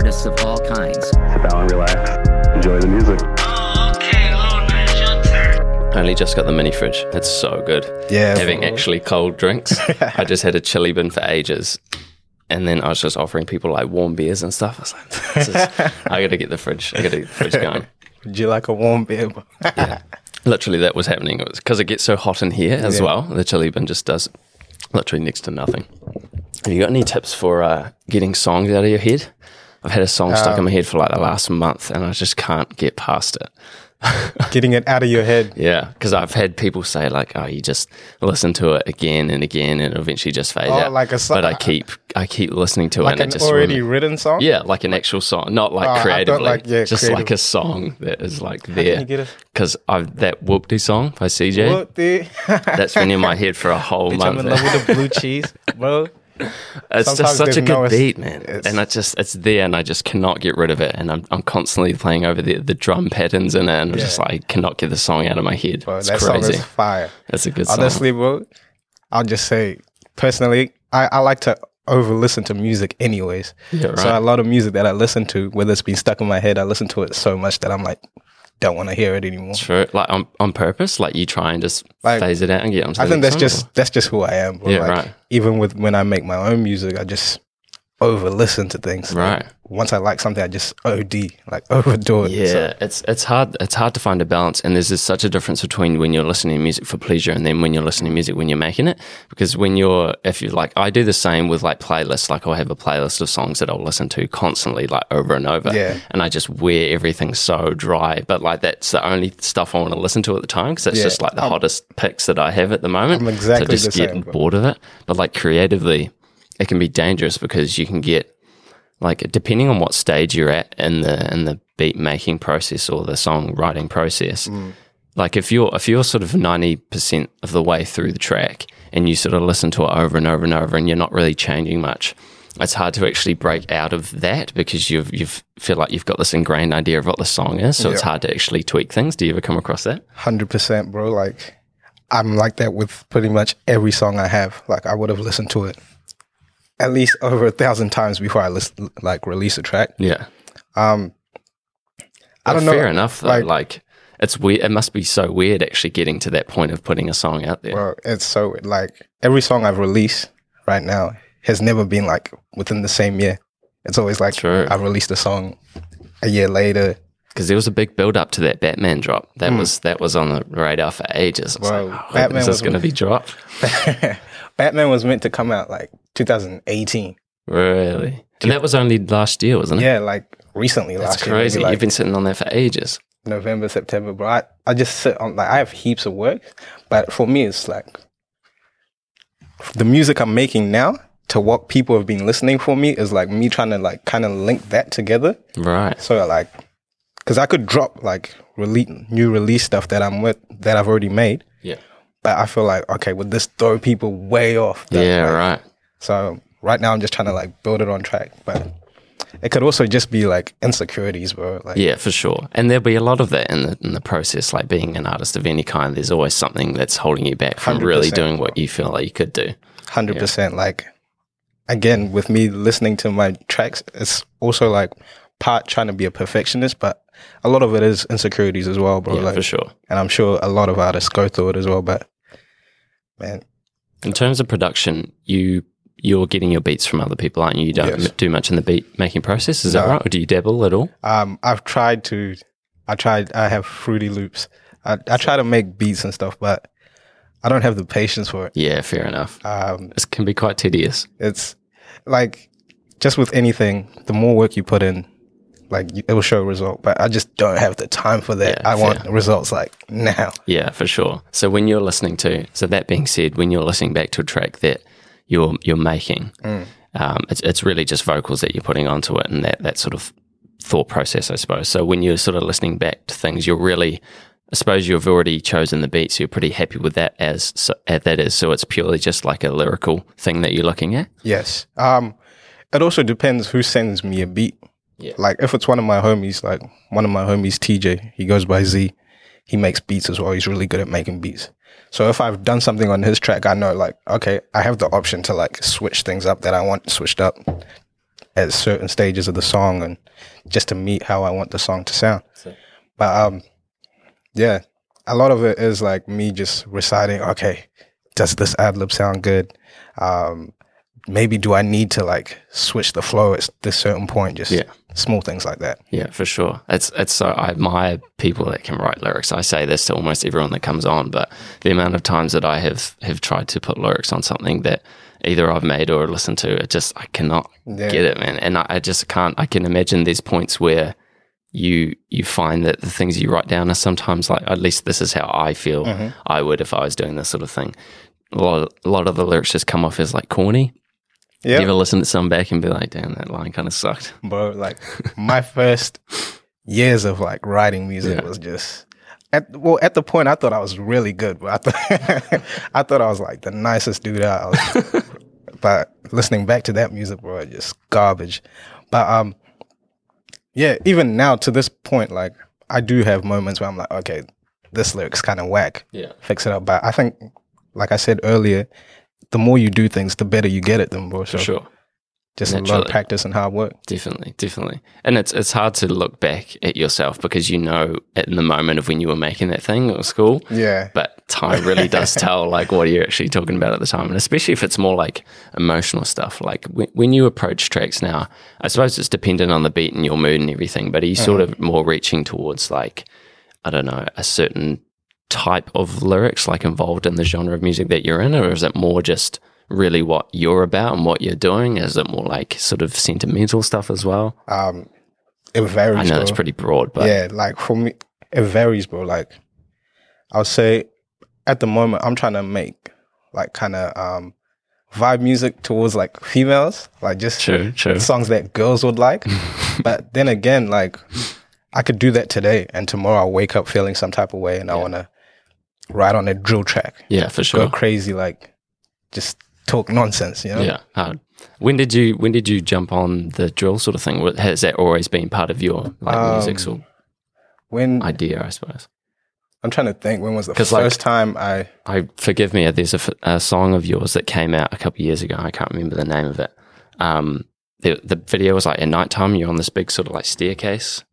artists of all kinds. Sit down, and relax, enjoy the music. I only just got the mini fridge. It's so good. Yeah, Having actually cold drinks. I just had a chilly bin for ages. And then I was just offering people like warm beers and stuff. I was like, this is, I gotta get the fridge. I gotta get the fridge going. Would you like a warm beer? bro? Literally, that was happening. It was because it gets so hot in here as Yeah. well. The chilly bin just does literally next to nothing. Have you got any tips for uh, getting songs out of your head? I've had a song stuck in uh, my head for like the last month and I just can't get past it. Getting it out of your head. Yeah, because I've had people say like, "Oh, you just listen to it again and again, and eventually just fades Oh, out." like a so- but I uh, keep, I keep listening to Like it, an and it just already written song? yeah, like an actual song, not like Oh, creatively, like- yeah, just creative. like a song that is like there. Because I've that Whoopty song by CJ, that's been in my head for a whole Bitch, I'm in love with the blue cheese, bro. It's just such a good beat, man. and it's just it's there, and I just cannot get rid of it. And I'm I'm constantly playing over the the drum patterns in it, and I'm just like cannot get the song out of my head. Bro, it's that song crazy. is fire. It's a good song. Honestly, bro, I'll just say personally, I, I like to over listen to music anyways. Yeah, So a lot of music that I listen to, whether it's been stuck in my head, I listen to it so much that I'm like, don't want to hear it anymore. True. Like on, on purpose, like you try and just Like, phase it out and get onto I think that's just that's just who I am, bro. Yeah, like, right. Even with when I make my own music, I just over listen to things. right. Once I like something, I just OD, like overdo it. Yeah, So, it's it's hard. It's hard to find a balance, and there's just such a difference between when you're listening to music for pleasure and then when you're listening to music when you're making it. Because when you're, if you like, I do the same with like playlists. Like I'll have a playlist of songs that I'll listen to constantly, like over and over. Yeah. and I just wear everything so dry. But like that's the only stuff I want to listen to at the time because that's Yeah. just like the hottest picks that I have at the moment. I'm exactly so just the same, bored of it. But like creatively, it can be dangerous because you can get like depending on what stage you're at in the in the beat making process or the song writing process mm. like if you're if you're sort of 90% of the way through the track and you sort of listen to it over and over and over and you're not really changing much it's hard to actually break out of that because you've you've feel like you've got this ingrained idea of what the song is. So it's hard to actually tweak things. Do you ever come across that? Hundred percent, bro. Like I'm like that with pretty much every song I have. Like I would have listened to it at least over a thousand times before I listen, like release a track. yeah Um, I don't know. fair enough though like, like- it's weird it must be so weird actually getting to that point of putting a song out there Well, it's so like every song I've released right now has never been like within the same year. It's always like True. I released a song a year later. because there was a big build up to that Batman drop. That was that was on the radar for ages. Bro, like, oh, Batman was- going to be dropped? Batman was meant to come out like 2018. Really? And that was only last year, wasn't it? Yeah, like recently That's last year. maybe, crazy. like, You've been sitting on that for ages. November, September, bro. I, I just sit on like I have heaps of work, but for me it's like the music I'm making now to what people have been listening for me is like me trying to like kind of link that together. Right. So like, because I could drop like release new release stuff that I'm with that I've already made, Yeah. But I feel like okay, would this throw people way off? Yeah, like- right. So right now I'm just trying to like build it on track, but it could also just be like insecurities, bro. Like Yeah, for sure. And there'll be a lot of that in the in the process. Like being an artist of any kind, there's always something that's holding you back from really 100%, doing what you feel like you could do. hundred percent. Like again, with me listening to my tracks, it's also like part trying to be a perfectionist, but a lot of it is insecurities as well, bro. Yeah, like, for sure. And I'm sure a lot of artists go through it as well. But man, In terms of production, you you're getting your beats from other people, aren't you? You don't Yes. do much in the beat making process, is that right? Or do you dabble at all? um, I've tried to, I tried, I have Fruity Loops. I, I try to make beats and stuff, but I don't have the patience for it. Yeah, fair enough. Um, This can be quite tedious. it's like just with anything, the more work you put in, like it will show a result. But I just don't have the time for that. Yeah, I want fair. results like now. Yeah, for sure. So when you're listening to, so that being said, when you're listening back to a track that you're you're making, um, it's it's really just vocals that you're putting onto it, and that that sort of thought process, I suppose. So when you're sort of listening back to things, you're really, I suppose you've already chosen the beat, so you're pretty happy with that as so, as that is. So it's purely just like a lyrical thing that you're looking at. Yes. Um, it also depends who sends me a beat. Yeah. Like if it's one of my homies, like one of my homies, TJ, he goes by Z. He makes beats as well. He's really good at making beats. So if I've done something on his track, I know like, okay, I have the option to like switch things up that I want switched up at certain stages of the song and just to meet how I want the song to sound. But um yeah, a lot of it is like me just reciting, okay, does this ad lib sound good? Um maybe do I need to like switch the flow at this certain point? Just Yeah. small things like that. Yeah, for sure. It's it's so I admire people that can write lyrics. I say this to almost everyone that comes on, but the amount of times that I have have tried to put lyrics on something that either I've made or listened to, it just I cannot Yeah. get it, man. And I, I just can't. I can imagine these points where you you find that the things you write down are sometimes like at least this is how I feel mm-hmm. I would if I was doing this sort of thing. A lot, of, a lot of the lyrics just come off as like corny. Yeah. You ever listen to some back and be like, "Damn, that line kind of sucked." bro. Like my first years of like writing music Yeah. was just at well at the point I thought I was really good, but I thought I thought I was like the nicest dude out. Was, but listening back to that music, bro, just garbage. But um, yeah, even now to this point, like I do have moments where I'm like, okay, this lyric's kind of whack. Yeah. Fix it up. But I think, like I said earlier, the more you do things, the better you get at them, bro. So For sure. just a lot of practice and hard work. Definitely, definitely. And it's it's hard to look back at yourself because you know in the moment of when you were making that thing at school. Yeah. But time really does tell like what you're actually talking about at the time. And especially if it's more like emotional stuff. Like when, when you approach tracks now, I suppose it's dependent on the beat and your mood and everything, but are you sort mm. of more reaching towards like, I don't know, a certain type of lyrics like involved in the genre of music that you're in? Or is it more just really what you're about and what you're doing? Is it more like sort of sentimental stuff as well? Um, it varies. I know bro. it's pretty broad, but yeah, like for me, it varies, bro. Like, I'll say, at the moment, I'm trying to make like kind of um vibe music towards like females, like just True, true. songs that girls would like. but then again, like I could do that today, and tomorrow I'll wake up feeling some type of way, and I want to write on a drill track, yeah, for sure. go crazy, like just talk nonsense, you know? Yeah, hard. When did you when did you jump on the drill sort of thing? Has that always been part of your like Um, music sort of When idea? I suppose. I'm trying to think, when was the first like- time I? I forgive me. There's a, f- a song of yours that came out a couple of years ago. I can't remember the name of it. Um, the the video was like at nighttime. You're on this big sort of like staircase.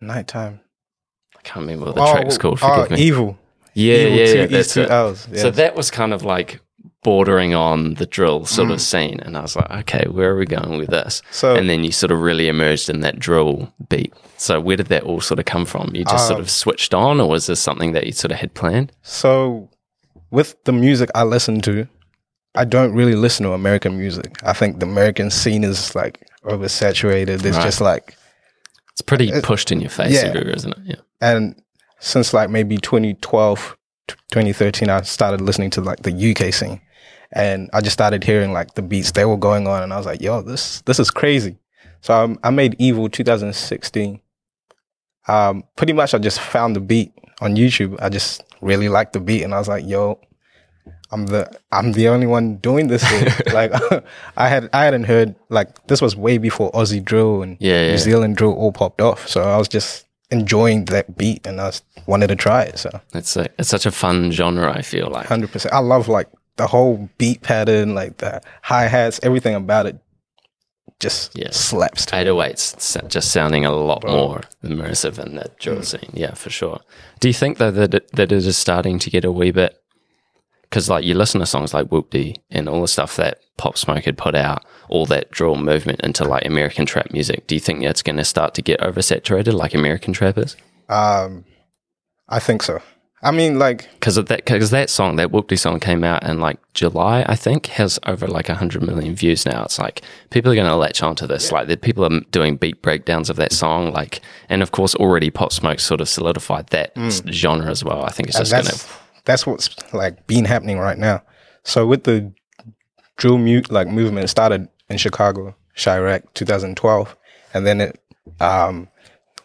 Nighttime. I can't remember what the track was called. oh, Forgive me. Evil. Yeah, yeah, two yeah. That's two it. L's. So that was kind of like bordering on the drill sort Mm. of scene, and I was like, okay, where are we going with this? So- and then you sort of really emerged in that drill beat. So where did that all sort of come from? You just sort Um, of switched on, or was this something that you sort of had planned? So, with the music I listen to, I don't really listen to American music. I think the American scene is like oversaturated. There's Right. just like, It's pretty pushed in your face, yeah. isn't it? Yeah. and since like maybe 2012, 2013, I started listening to like the UK scene, and I just started hearing like the beats they were going on, and I was like, yo, this this is crazy. So um, I made Evil 2016. Um, pretty much, I just found the beat on YouTube. I just really liked the beat, and I was like, yo, I'm the I'm the only one doing this. Like I had I hadn't heard like this was way before Aussie drill and Yeah, yeah. New Zealand drill all popped off. So I was just enjoying that beat, and I wanted to try it. So It's a, it's such a fun genre. I feel like. hundred percent, I love like the whole beat pattern, like the hi hats, everything about it. Just Yeah. slaps. To 808s sa- just sounding a lot more immersive in that drill Mm. scene. Yeah, for sure. Do you think though that it, that it is starting to get a wee bit? Because like you listen to songs like Whoopty and all the stuff that Pop Smoke had put out, all that drill movement into like American trap music. Do you think that's going to start to get oversaturated like American trap is? Um, I think so. I mean, like Because of that because that song, that Whoopty song came out in like July, I think, has over like hundred million views now. It's like people are going to latch onto this. Like the people are doing beat breakdowns of that song. Like, and of course, already Pop Smoke sort of solidified that s- genre as well. I think it's Mm. and just going to that's what's like been happening right now. So with the drill mute like movement started in Chicago, Chiraq, 2012, and then it um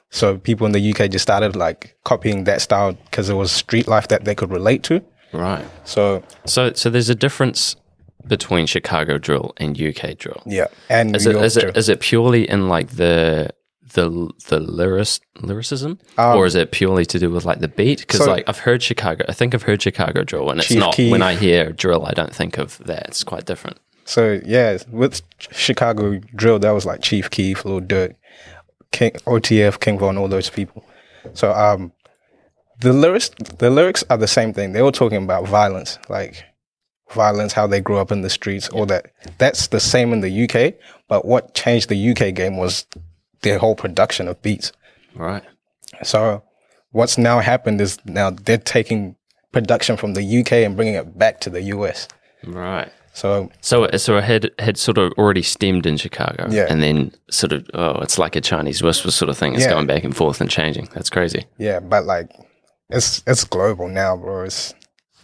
so people in the UK just started like copying that style because it was street life that they could relate to. right. So So, so there's a difference between Chicago drill and UK drill. yeah, and Is New it York is drill. it is it purely in like the the the lyric, lyricism, Um, or is it purely to do with like the beat? Because so- like I've heard Chicago, I think I've heard Chicago drill, and it's Chief not Keef. when I hear drill, I don't think of that. It's quite different. So yeah, with Chicago drill, that was like Chief Keef, Lil Durk, King OTF, King Von, all those people. So um, the lyrics, the lyrics are the same thing. They were talking about violence, like violence, how they grew up in the streets, all that. That's the same in the UK. But what changed the UK game was their whole production of beats. Right. So what's now happened is now they're taking production from the UK and bringing it back to the US. Right. So So, so it had had sort of already stemmed in Chicago, Yeah. and then sort of oh, it's like a Chinese whisper sort of thing. It's Yeah. going back and forth and changing. That's crazy. Yeah, but like it's it's global now, bro. It's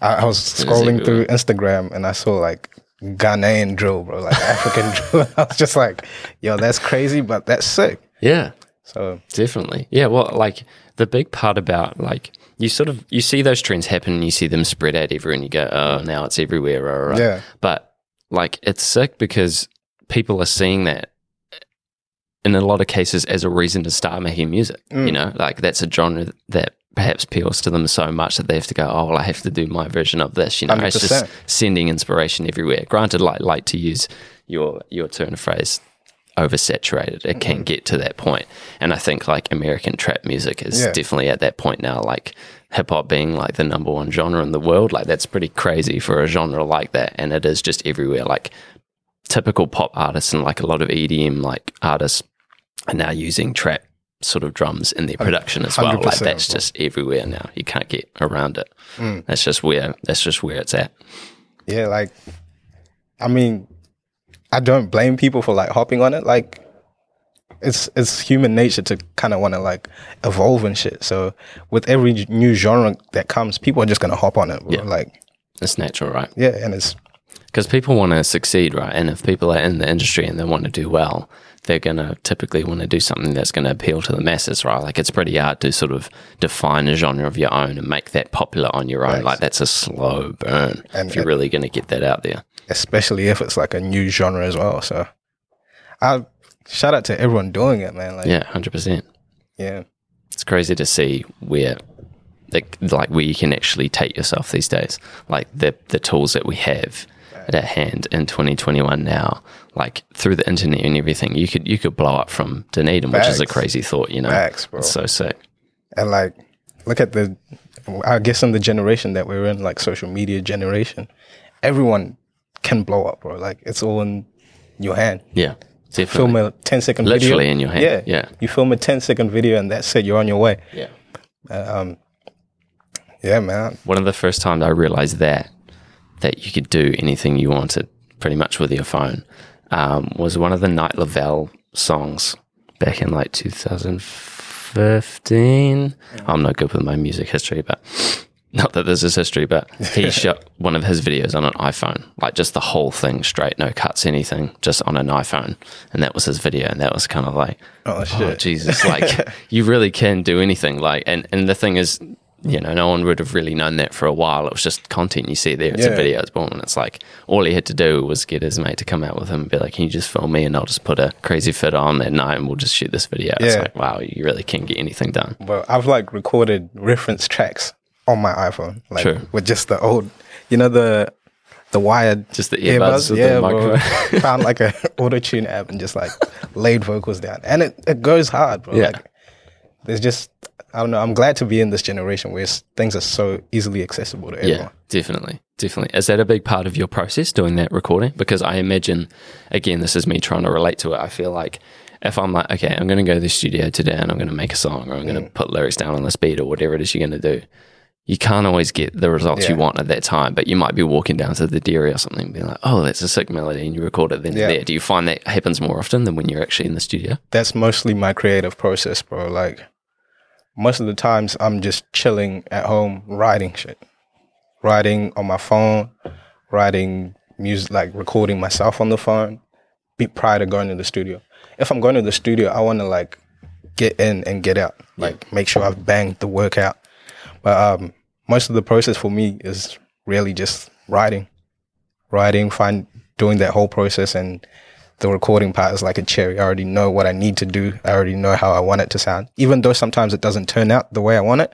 I, I was scrolling through Instagram and I saw like Ghanaian drill, bro, like African drill. I was just like, yo, that's crazy, but that's sick. Yeah, So definitely. Yeah, well, like the big part about like you sort of you see those trends happen and you see them spread out everywhere, and you go, oh, now it's everywhere. Rah, rah, rah. Yeah. but like it's sick because people are seeing that in a lot of cases as a reason to start making music. You mm. know, like that's a genre that perhaps appeals to them so much that they have to go, oh, well, I have to do my version of this. You know, it's just sending inspiration everywhere. Granted, like like to use your your turn of phrase, oversaturated. It can mm. get to that point, and I think like American trap music is Yeah. definitely at that point now. Like hip hop being like the number one genre in the world, like that's pretty crazy for a genre like that, and it is just everywhere. Like typical pop artists and like a lot of EDM like artists are now using trap sort of drums in their production as well. Like that's just everywhere now. You can't get around it. Mm. That's just where that's just where it's at. yeah, like I mean, I don't blame people for like hopping on it. Like it's it's human nature to kind of want to like evolve and shit. So with every new genre that comes, people are just gonna hop on it. Yeah. Like It's natural, right? yeah, and it's Because people want to succeed, right? And if people are in the industry and they want to do well, they're going to typically want to do something that's going to appeal to the masses, right? Like it's pretty hard to sort of define a genre of your own and make that popular on your own. Right. Like that's a slow burn And- if you're really going to get that out there. Especially if it's like a new genre as well. So I shout out to everyone doing it, man. Like Yeah, 100%. yeah. It's crazy to see where, like, like where you can actually take yourself these days. Like the the tools that we have at our hand in 2021 now, like through the internet and everything, you could you could blow up from Dunedin, which is a crazy thought, you know. Facts, bro. It's so sick. And like, look at the, I guess in the generation that we're in, like social media generation, everyone can blow up, bro. Like it's all in your hand. Yeah, definitely. Film a 10 second video. Literally in your hand. Yeah. Yeah. You film a 10 second video and that's it. You're on your way. Yeah. Um, Yeah, man. One of the first times I realized that that you could do anything you wanted pretty much with your phone um, was one of the Night Lavelle songs back in like 2015. I'm not good with my music history, but not that this is history, but he shot one of his videos on an iPhone, like just the whole thing straight, no cuts, anything, just on an iPhone. And that was his video. And that was kind of like, Oh, oh. Jesus, like you really can do anything. Like, and, and the thing is, you know, no one would have really known that for a while. It was just content you see there. It's a video, it's boom. And it's like, all he had to do was get his mate to come out with him and be like, can you just film me? And I'll just put a crazy fit on at night and we'll just shoot this video. It's Yeah. like, wow, you really can get anything done. Well, I've like recorded reference tracks on my iPhone, like Sure. with just the old, you know, the, the wired, Just the earbuds the yeah, bro. Found like a auto tune app and just like laid vocals down, and it, it goes hard, bro. Yeah. Like, there's just I don't know. I'm glad to be in this generation where things are so easily accessible to everyone. Yeah, definitely. Definitely. Is that a big part of your process doing that recording? Because I imagine, again, this is me trying to relate to it. I feel like if I'm like, okay, I'm going to go to the studio today and I'm going to make a song or I'm going to Mm. put lyrics down on this beat or whatever it is you're going to do, you can't always get the results you want at that time. But you might be walking down to the dairy or something and be like, oh, that's a sick melody and you record it then Yeah. there. Do you find that happens more often than when you're actually in the studio? That's mostly my creative process, bro. Like most of the times, I'm just chilling at home writing shit, writing on my phone, writing music, like recording myself on the phone. Be prior to going to the studio. If I'm going to the studio, I want to like get in and get out, like make sure I've banged the work out. But um, most of the process for me is really just writing, writing, find doing that whole process, and the recording part is like a cherry. I already know what I need to do. I already know how I want it to sound. Even though sometimes it doesn't turn out the way I want it,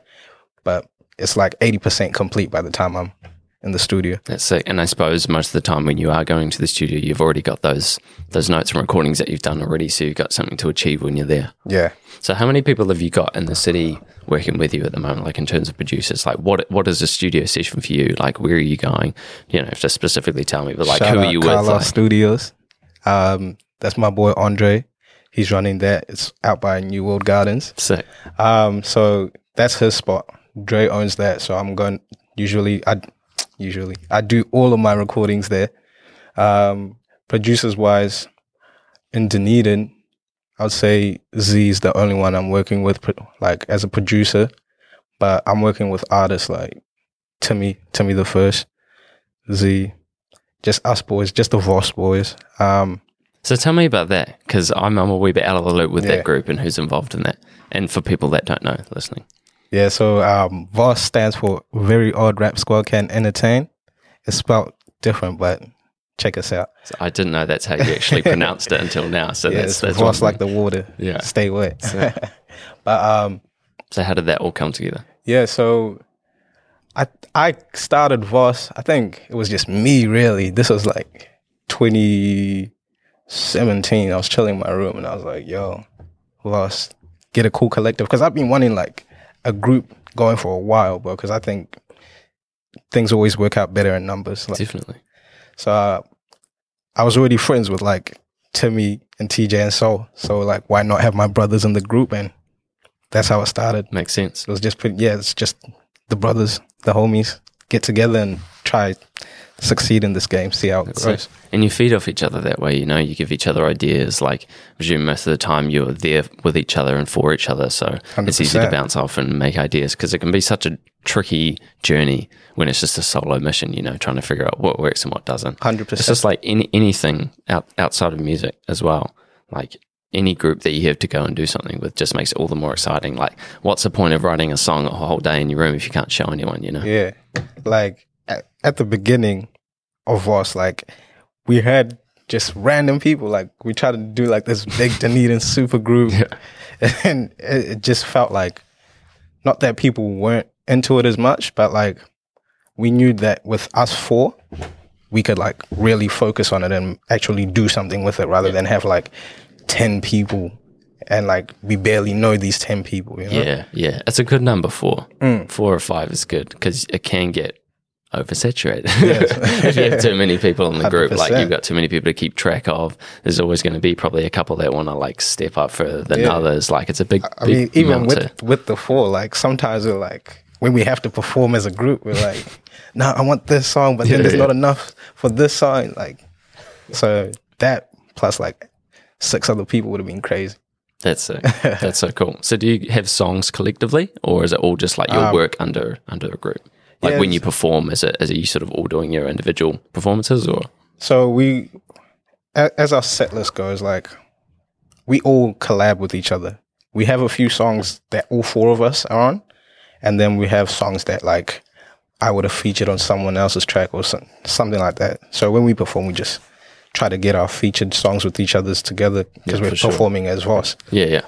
but it's like 80% complete by the time I'm in the studio. That's sick. And I suppose most of the time when you are going to the studio, you've already got those those notes and recordings that you've done already, so you've got something to achieve when you're there. Yeah. So how many people have you got in the city working with you at the moment, like in terms of producers? Like what what is a studio session for you? Like where are you going? You know, if to specifically tell me, but like Shout who are you Carlos with? Like, Studios. Um, that's my boy Andre. He's running that. It's out by New World Gardens. sick. Um, so that's his spot. Dre owns that, so I'm going. Usually, I usually I do all of my recordings there. Um, producers wise, in Dunedin, I'd say Z is the only one I'm working with, like as a producer. But I'm working with artists like Timmy, Timmy the First, Z, just us boys, just the VORSCE boys. Um, So tell me about that because I'm, I'm a wee bit out of the loop with Yeah. that group and who's involved in that. And for people that don't know listening, Yeah, so um, VORSCE stands for Very Odd Rap Squad Can Entertain. It's spelled different, but check us out. so I didn't know that's how you actually pronounced it until now. So yeah, that's, that's VOS like the water. Yeah. Stay wet. but um, So how did that all come together? yeah, so I I started VORSCE. I think it was just me, really. This was like 2017. I was chilling in my room and I was like, yo, VORSCE, get a cool collective. Because I've been wanting like a group going for a while, bro. Because I think things always work out better in numbers. Like, Definitely. So uh, I was already friends with like Timmy and TJ and Soul. So like, why not have my brothers in the group? And that's how it started. Makes sense. It was just pretty, yeah, it's just the brothers, the homies get together and try succeed in this game, see how it That's it. And you feed off each other that way, you know, you give each other ideas. Like, I presume most of the time you're there with each other and for each other. So it's easy to bounce off and make ideas because it can be such a tricky journey when it's just a solo mission, you know, trying to figure out what works and what doesn't. 100%. It's just like any, anything out, outside of music as well. Like, any group that you have to go and do something with just makes it all the more exciting. Like, what's the point of writing a song a whole day in your room if you can't show anyone, you know? Yeah. Like at, at the beginning of us, like we had just random people. Like we tried to do like this big Dunedin super group. And it, it just felt like not that people weren't into it as much, but like we knew that with us four, we could like really focus on it and actually do something with it rather than have like 10 people and like we barely know these 10 people, you know? Yeah, yeah. It's a good number four. Mm. Four or five is good because it can get oversaturated. if you have too many people in the group, like you've got too many people to keep track of, there's always going to be probably a couple that want to like step up further than Yeah. others. Like it's a big, I big mean, even with to- with the four, like sometimes we're like when we have to perform as a group, we're like, no, I want this song, but then there's Yeah. not enough for this song. Like, so that plus like six other people would have been crazy. that's so, that's so cool. So do you have songs collectively, or is it all just like your um, work under under a group? Like yeah, when you perform, is it is it you sort of all doing your individual performances, or So we, as our set list goes, like we all collab with each other. We have a few songs that all four of us are on, and then we have songs that like I would have featured on someone else's track or some, something like that. So when we perform, we just try to get our featured songs with each other's together because Yeah, we're for sure. performing as VORSCE. yeah, yeah,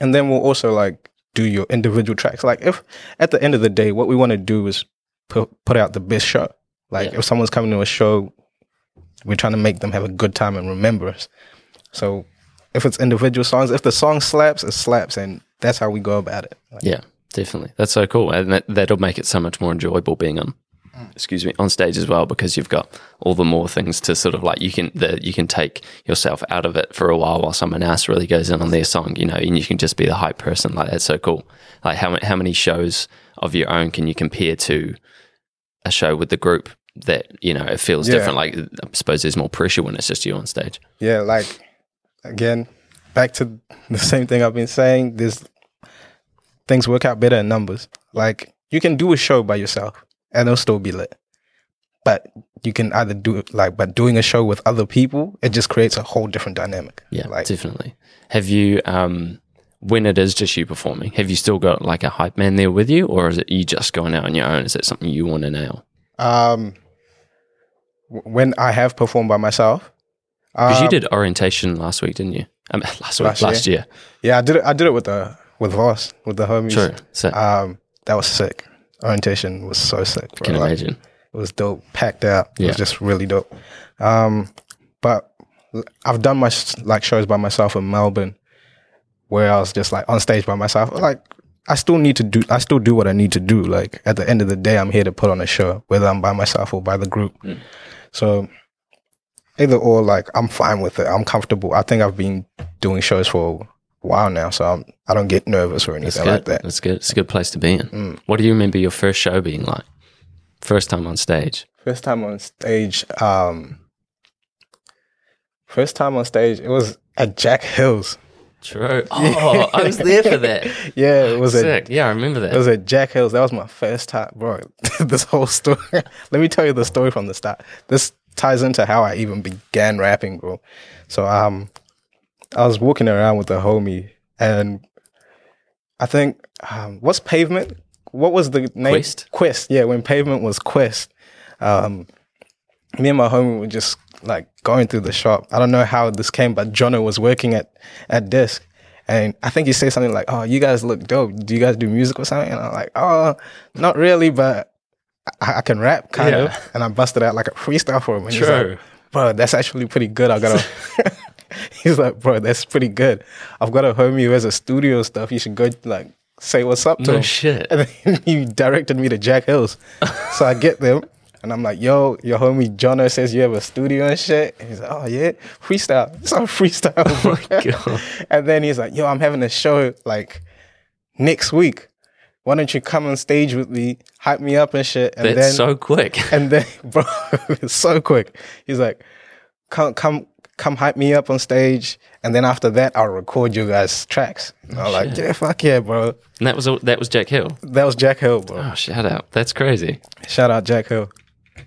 And then we'll also like do your individual tracks. Like if at the end of the day, what we want to do is put put out the best show. Like Yeah. if someone's coming to a show, we're trying to make them have a good time and remember us. So if it's individual songs, if the song slaps, it slaps, and that's how we go about it. Like, Yeah, definitely. That's so cool, and that, that'll make it so much more enjoyable being on. Excuse me, on stage as well because you've got all the more things to sort of like you can that you can take yourself out of it for a while while someone else really goes in on their song, you know, and you can just be the hype person. Like that's so cool. Like how how many shows of your own can you compare to a show with the group that you know it feels Yeah. different? Like I suppose there's more pressure when it's just you on stage. yeah, like again, back to the same thing I've been saying. There's things work out better in numbers. Like you can do a show by yourself and it'll still be lit. But you can either do it like but doing a show with other people, it just creates a whole different dynamic. Yeah, Like definitely. Have you, um, when it is just you performing, have you still got like a hype man there with you, or is it you just going out on your own? Is it something you want to nail? um when I have performed by myself, Because you did orientation last week, didn't you? I mean, last week, Last last, year. year. Yeah, I did it. I did it with the with VORSCE with the homies. True. So Um, that was sick. Orientation was so sick. Bro. can Like, imagine. It was dope, packed out. It Yeah. was just really dope. Um, but I've done my like shows by myself in Melbourne, where I was just like on stage by myself. Like I still need to do. I still do what I need to do. Like at the end of the day, I'm here to put on a show, whether I'm by myself or by the group. So either or, like I'm fine with it. I'm comfortable. I think I've been doing shows for while now, so I'm, I don't get nervous or anything like that. That's good. It's a good place to be in. Mm. What do you remember your first show being like? First time on stage. First time on stage. Um, first time on stage. It was at Jack Hills. True. Oh, I was there for that. Yeah, it was at Sick. Yeah, I remember that. it was at Jack Hills. That was my first time, bro. this whole story. Let me tell you the story from the start. This ties into how I even began rapping, bro. So um, I was walking around with a homie, and I think um, what's pavement? What was the name? Quest? Quest. Yeah, when pavement was Quest. Um, me and my homie were just like going through the shop. I don't know how this came, but Jono was working at at desk, and I think he said something like, "Oh, you guys look dope. Do you guys do music or something?" And I'm like, "Oh, not really, but I, I can rap kind Yeah. of." And I busted out like a freestyle for him. And he's like, True. bro, that's actually pretty good. I gotta. he's like, bro, that's pretty good. I've got a homie who has a studio stuff. You should go like say what's up to No him. shit. And then he directed me to Jack Hills. so I get them and I'm like, yo, your homie Jono says you have a studio and shit. And he's like, oh yeah, freestyle. It's all freestyle. Oh God. and then he's like, yo, I'm having a show like next week. Why don't you come on stage with me, hype me up and shit? And That's then so quick. and then, bro, it's so quick. He's like, "Come, come, come, hype me up on stage." And then after that, I'll record you guys' tracks. And I'm like, "Yeah, fuck yeah, bro." And that was all, that was Jack Hill. That was Jack Hill, bro. Oh, shout out. That's crazy. Shout out Jack Hill,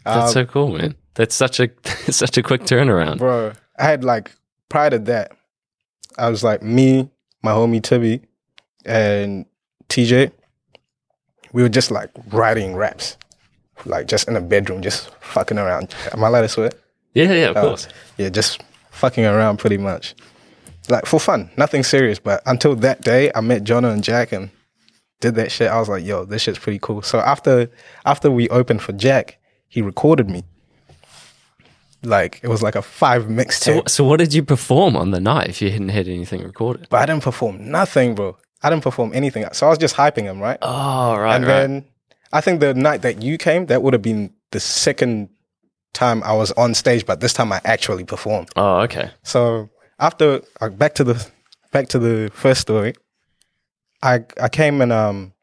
That's so cool, man. That's such a such a quick turnaround. bro. I had like prior to that, I was like me, my homie Tibby, and TJ. We were just like writing raps, like just in a bedroom, just fucking around. Am I allowed to swear? Yeah, yeah, of Uh, course. yeah, just fucking around pretty much. Like for fun, nothing serious. But until that day, I met Jono and Jack and did that shit. I was like, yo, this shit's pretty cool. So after after we opened for Jack, he recorded me. Like it was like a five mixtape. So, so what did you perform on the night if you hadn't had anything recorded? but I didn't perform nothing, bro. I didn't perform anything. So I was just hyping him, right? Oh, right, and right. then I think the night that you came, that would have been the second time I was on stage, but this time I actually performed. oh, okay. So after uh, back to the back to the first story, I I came and um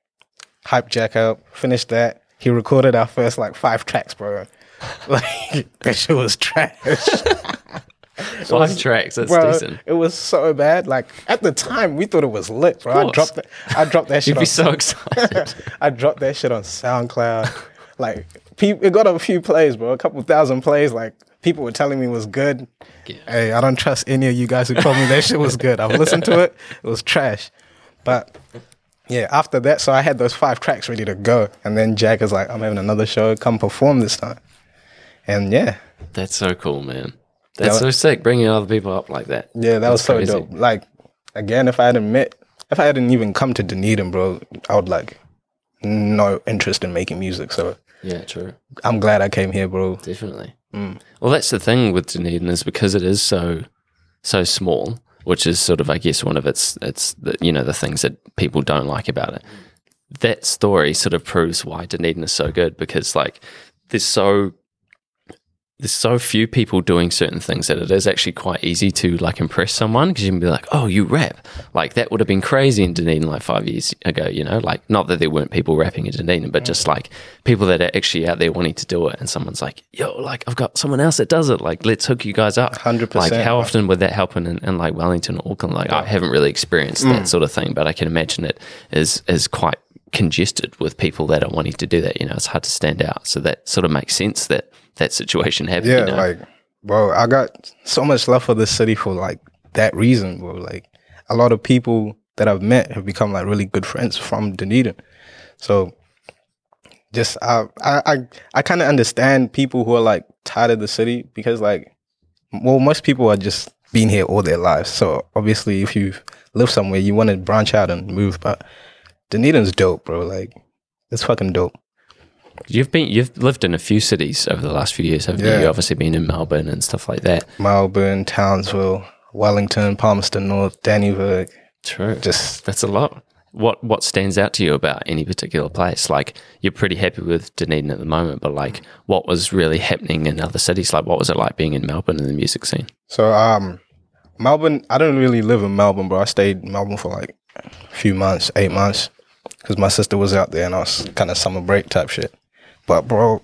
hyped Jack up, finished that. He recorded our first like five tracks, bro. Like that shit was trash. Five tracks. That's bro, decent. It was so bad. Like at the time, we thought it was lit, bro. I dropped that. I dropped that shit. You'd on be so excited. I dropped that shit on SoundCloud. like, it got a few plays, bro. A couple thousand plays. Like, people were telling me was good. Yeah. Hey, I don't trust any of you guys who told me that shit was good. I've listened to it. It was trash. But yeah, after that, so I had those five tracks ready to go. And then Jack is like, I'm having another show. Come perform this time. And yeah, That's so cool, man. That's Yeah. so sick. Bringing other people up like that. yeah, that was so crazy. dope. Like, again, if I hadn't met, if I hadn't even come to Dunedin, bro, I would like no interest in making music. So Yeah, true. I'm glad I came here, bro. Definitely. Mm. Well, that's the thing with Dunedin is because it is so so small, which is sort of, I guess, one of its its the, you know the things that people don't like about it. That story sort of proves why Dunedin is so good because like there's so there's so few people doing certain things that it is actually quite easy to like impress someone because you can be like, oh, you rap. Like that would have been crazy in Dunedin like five years ago, you know? Like, not that there weren't people rapping in Dunedin, but just mm. like people that are actually out there wanting to do it. And someone's like, yo, like I've got someone else that does it. Like, let's hook you guys up. 100%, Like, how often would that happen in, in like Wellington or Auckland? Like, I haven't really experienced that mm. sort of thing, but I can imagine it is, is quite congested with people that are wanting to do that. You know, it's hard to stand out. So that sort of makes sense that that situation happened. Yeah, you know? like, bro, I got so much love for this city for like that reason, bro. Like, a lot of people that I've met have become like really good friends from Dunedin. So, just I I I, I kind of understand people who are like tired of the city because like well, most people are just been here all their lives. So obviously, if you live somewhere, you want to branch out and move. But Dunedin's dope, bro. Like it's fucking dope. You've been you've lived in a few cities over the last few years, haven't you? Yeah. You've obviously been in Melbourne and stuff like that. Melbourne, Townsville, Wellington, Palmerston North, Dannyburg. True. Just That's a lot. What what stands out to you about any particular place? Like you're pretty happy with Dunedin at the moment, but like what was really happening in other cities? Like what was it like being in Melbourne in the music scene? so um, Melbourne. I don't really live in Melbourne, but I stayed in Melbourne for like a few months, eight months, because my sister was out there and I was kind of summer break type shit. But bro,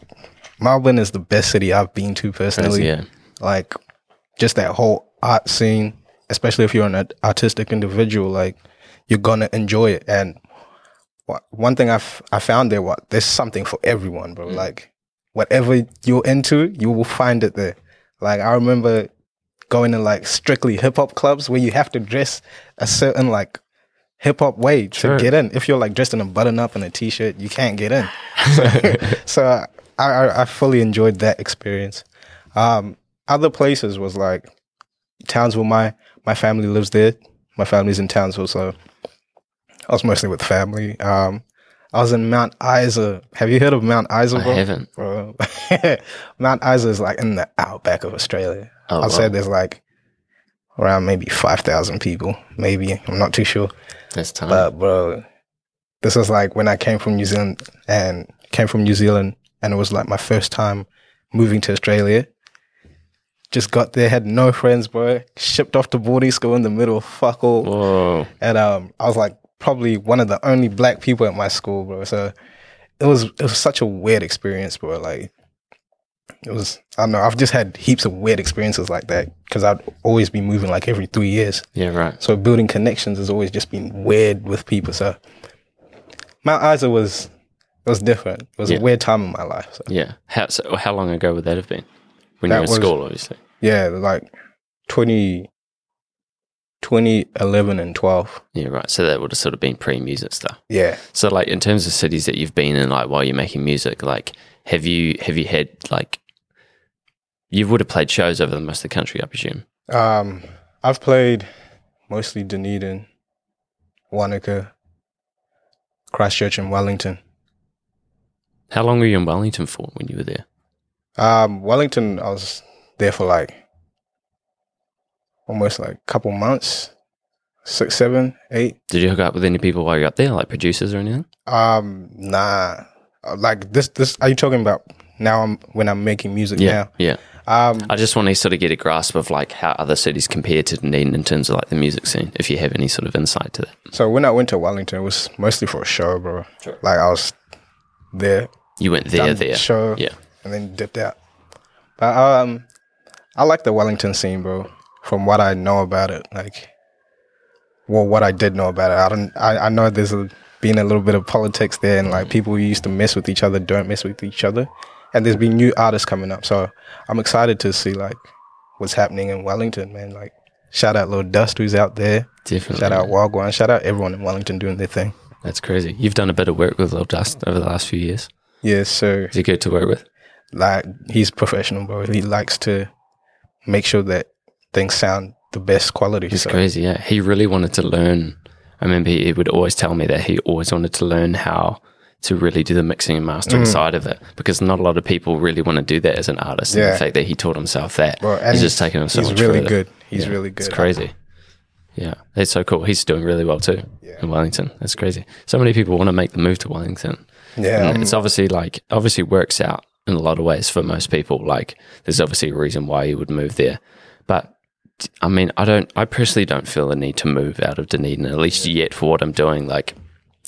Melbourne is the best city I've been to personally. yeah. like just that whole art scene, especially if you're an artistic individual, like you're gonna enjoy it. And what, one thing I've I found there, what there's something for everyone, bro. Mm. Like whatever you're into, you will find it there. Like I remember going to like strictly hip hop clubs where you have to dress a certain like hip hop way to Sure. get in. If you're like dressed in a button up and a t shirt, you can't get in. So, so I, I I fully enjoyed that experience. Um, other places was like Townsville. My my family lives there. My family's in Townsville, so I was mostly with family. Um, I was in Mount Isa. Have you heard of Mount Isa? I bro? haven't. Bro. Mount Isa is like in the outback of Australia. Oh, I'll say there's like around maybe five thousand people. Maybe I'm not too sure. That's time. But bro, this was like when I came from New Zealand and came from New Zealand, and it was like my first time moving to Australia. Just got there, had no friends, bro. Shipped off to boarding school in the middle of fuck all, Whoa. and um, I was like probably one of the only black people at my school, bro. So it was it was such a weird experience, bro. Like it was, I don't know. I've just had heaps of weird experiences like that because I'd always be moving like every three years. Yeah, right. So building connections has always just been weird with people. So Mount Isa was it was different. It was Yeah. a weird time in my life. So Yeah. How so how long ago would that have been? When That you were in school, obviously. yeah, like 20, 2011 and 12. Yeah, right. So that would have sort of been pre music stuff. Yeah. So like in terms of cities that you've been in like while you're making music, like have you have you had like you would have played shows over the most of the country, I presume. Um, I've played mostly Dunedin, Wanaka, Christchurch, and Wellington. How long were you in Wellington for when you were there? Um, Wellington, I was there for like almost like a couple months, six, seven, eight. Did you hook up with any people while you're up there, like producers or anything? Um, nah. Uh, Like this, this. Are you talking about now? I'm when I'm making music Yeah. Yeah. Um, I just want to sort of get a grasp of like how other cities compare to Dunedin in terms of like the music scene, if you have any sort of insight to that. so when I went to Wellington, it was mostly for a show, bro. Like I was there, You went there, there. show, Yeah. and then dipped out. But um, I like the Wellington scene, bro. From what I know about it, like, well, what I did know about it, I don't. I, I know there's a, been a little bit of politics there, and like people who used to mess with each other don't mess with each other, and there's been new artists coming up. So I'm excited to see like what's happening in Wellington, man. Like, shout out Lil Dust who's out there. Definitely. Shout out Wagwan. Shout out everyone in Wellington doing their thing. That's crazy. You've done a bit of work with Lil Dust over the last few years. Yes, sir. Is he good to work with? like he's professional, bro. He likes to make sure that things sound the best quality. It's so, crazy, yeah. He really wanted to learn. I remember he would always tell me that he always wanted to learn how to really do the mixing and mastering Mm. side of it because not a lot of people really want to do that as an artist. And Yeah. the fact that he taught himself that, Bro, and he's just taken him so he's much really further. good. He's Yeah, really good. It's crazy. Yeah, it's so cool. He's doing really well too in Wellington. That's crazy. So many people want to make the move to Wellington. Yeah, And it's obviously like obviously works out in a lot of ways for most people. Like there's obviously a reason why you would move there, but I mean, I don't. I personally don't feel the need to move out of Dunedin, at least yet for what I'm doing. Like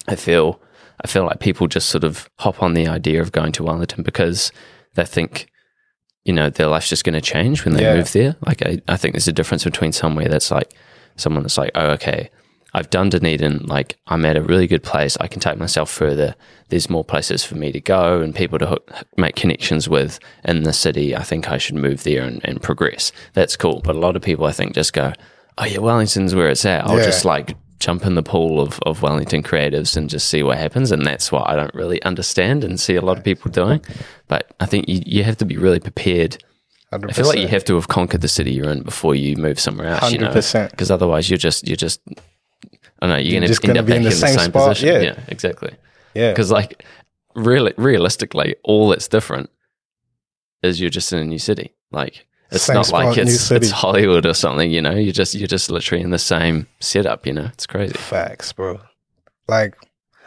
I feel, I feel like people just sort of hop on the idea of going to Wellington because they think, you know, their life's just going to change when they Yeah. move there. Like I, I think there's a difference between somewhere that's like someone that's like, oh, okay, I've done Dunedin. Like I'm at a really good place. I can take myself further. There's more places for me to go and people to hook, make connections with in the city. I think I should move there and, and progress. That's cool. But a lot of people, I think, just go, oh yeah, Wellington's where it's at. I'll Yeah. just like jump in the pool of, of Wellington creatives and just see what happens. And that's what I don't really understand and see a lot of people doing. But I think you, you have to be really prepared Hundred I feel like you have to have conquered the city you're in before you move somewhere else. You know, 100%. because otherwise you're just you're just I don't know. You're, You're gonna end gonna up back in the same same, position. yeah. yeah, exactly. Yeah. Because like, really, realistically, all that's different is you're just in a new city. Like it's Same not spot, like it's it's Hollywood or something. You know, you're just you're just literally in the same setup. You know, it's crazy. Facts, bro. Like,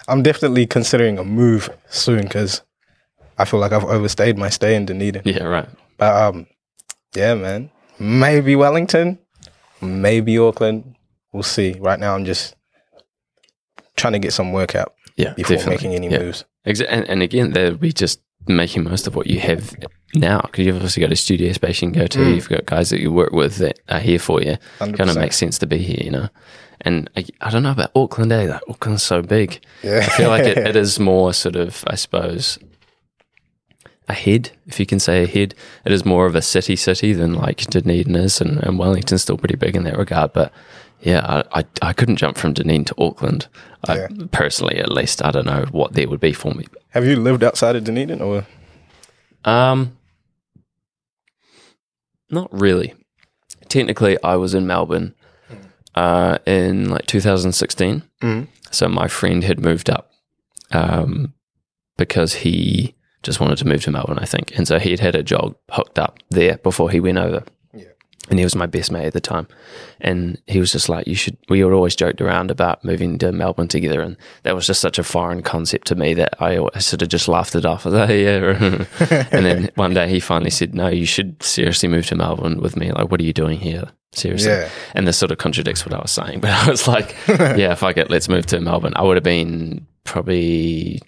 I'm definitely considering a move soon because I feel like I've overstayed my stay in Dunedin. Yeah, right. But um, yeah, man. Maybe Wellington, maybe Auckland. We'll see. Right now, I'm just trying to get some work out Yeah, before definitely. making any yeah. moves. Exa- and, and again, there'll be just making most of what you have now because you've obviously got a studio space you can go to. Mm. You've got guys that you work with that are here for you. Kind of makes sense to be here, you know. And I, I don't know about Auckland, eh? Like Auckland's so big. Yeah, I feel like it, it is more sort of, I suppose, ahead, if you can say ahead. It is more of a city city than like Dunedin is, and, and Wellington's still pretty big in that regard. But yeah, I, I, I couldn't jump from Dunedin to Auckland. Yeah. I, personally, at least, I don't know what there would be for me. Have you lived outside of Dunedin or? Um, not really. Technically, I was in Melbourne uh, in like 2016. Mhm. So my friend had moved up um, because he just wanted to move to Melbourne, I think. And so he'd had a job hooked up there before he went over. And he was my best mate at the time. And he was just like, you should, we had always joked around about moving to Melbourne together. And that was just such a foreign concept to me that I, I sort of just laughed it off. I was like, oh, yeah. and then one day he finally said, no, you should seriously move to Melbourne with me. Like, what are you doing here? Seriously. Yeah. And this sort of contradicts what I was saying. But I was like, yeah, fuck it, let's move to Melbourne. I would have been probably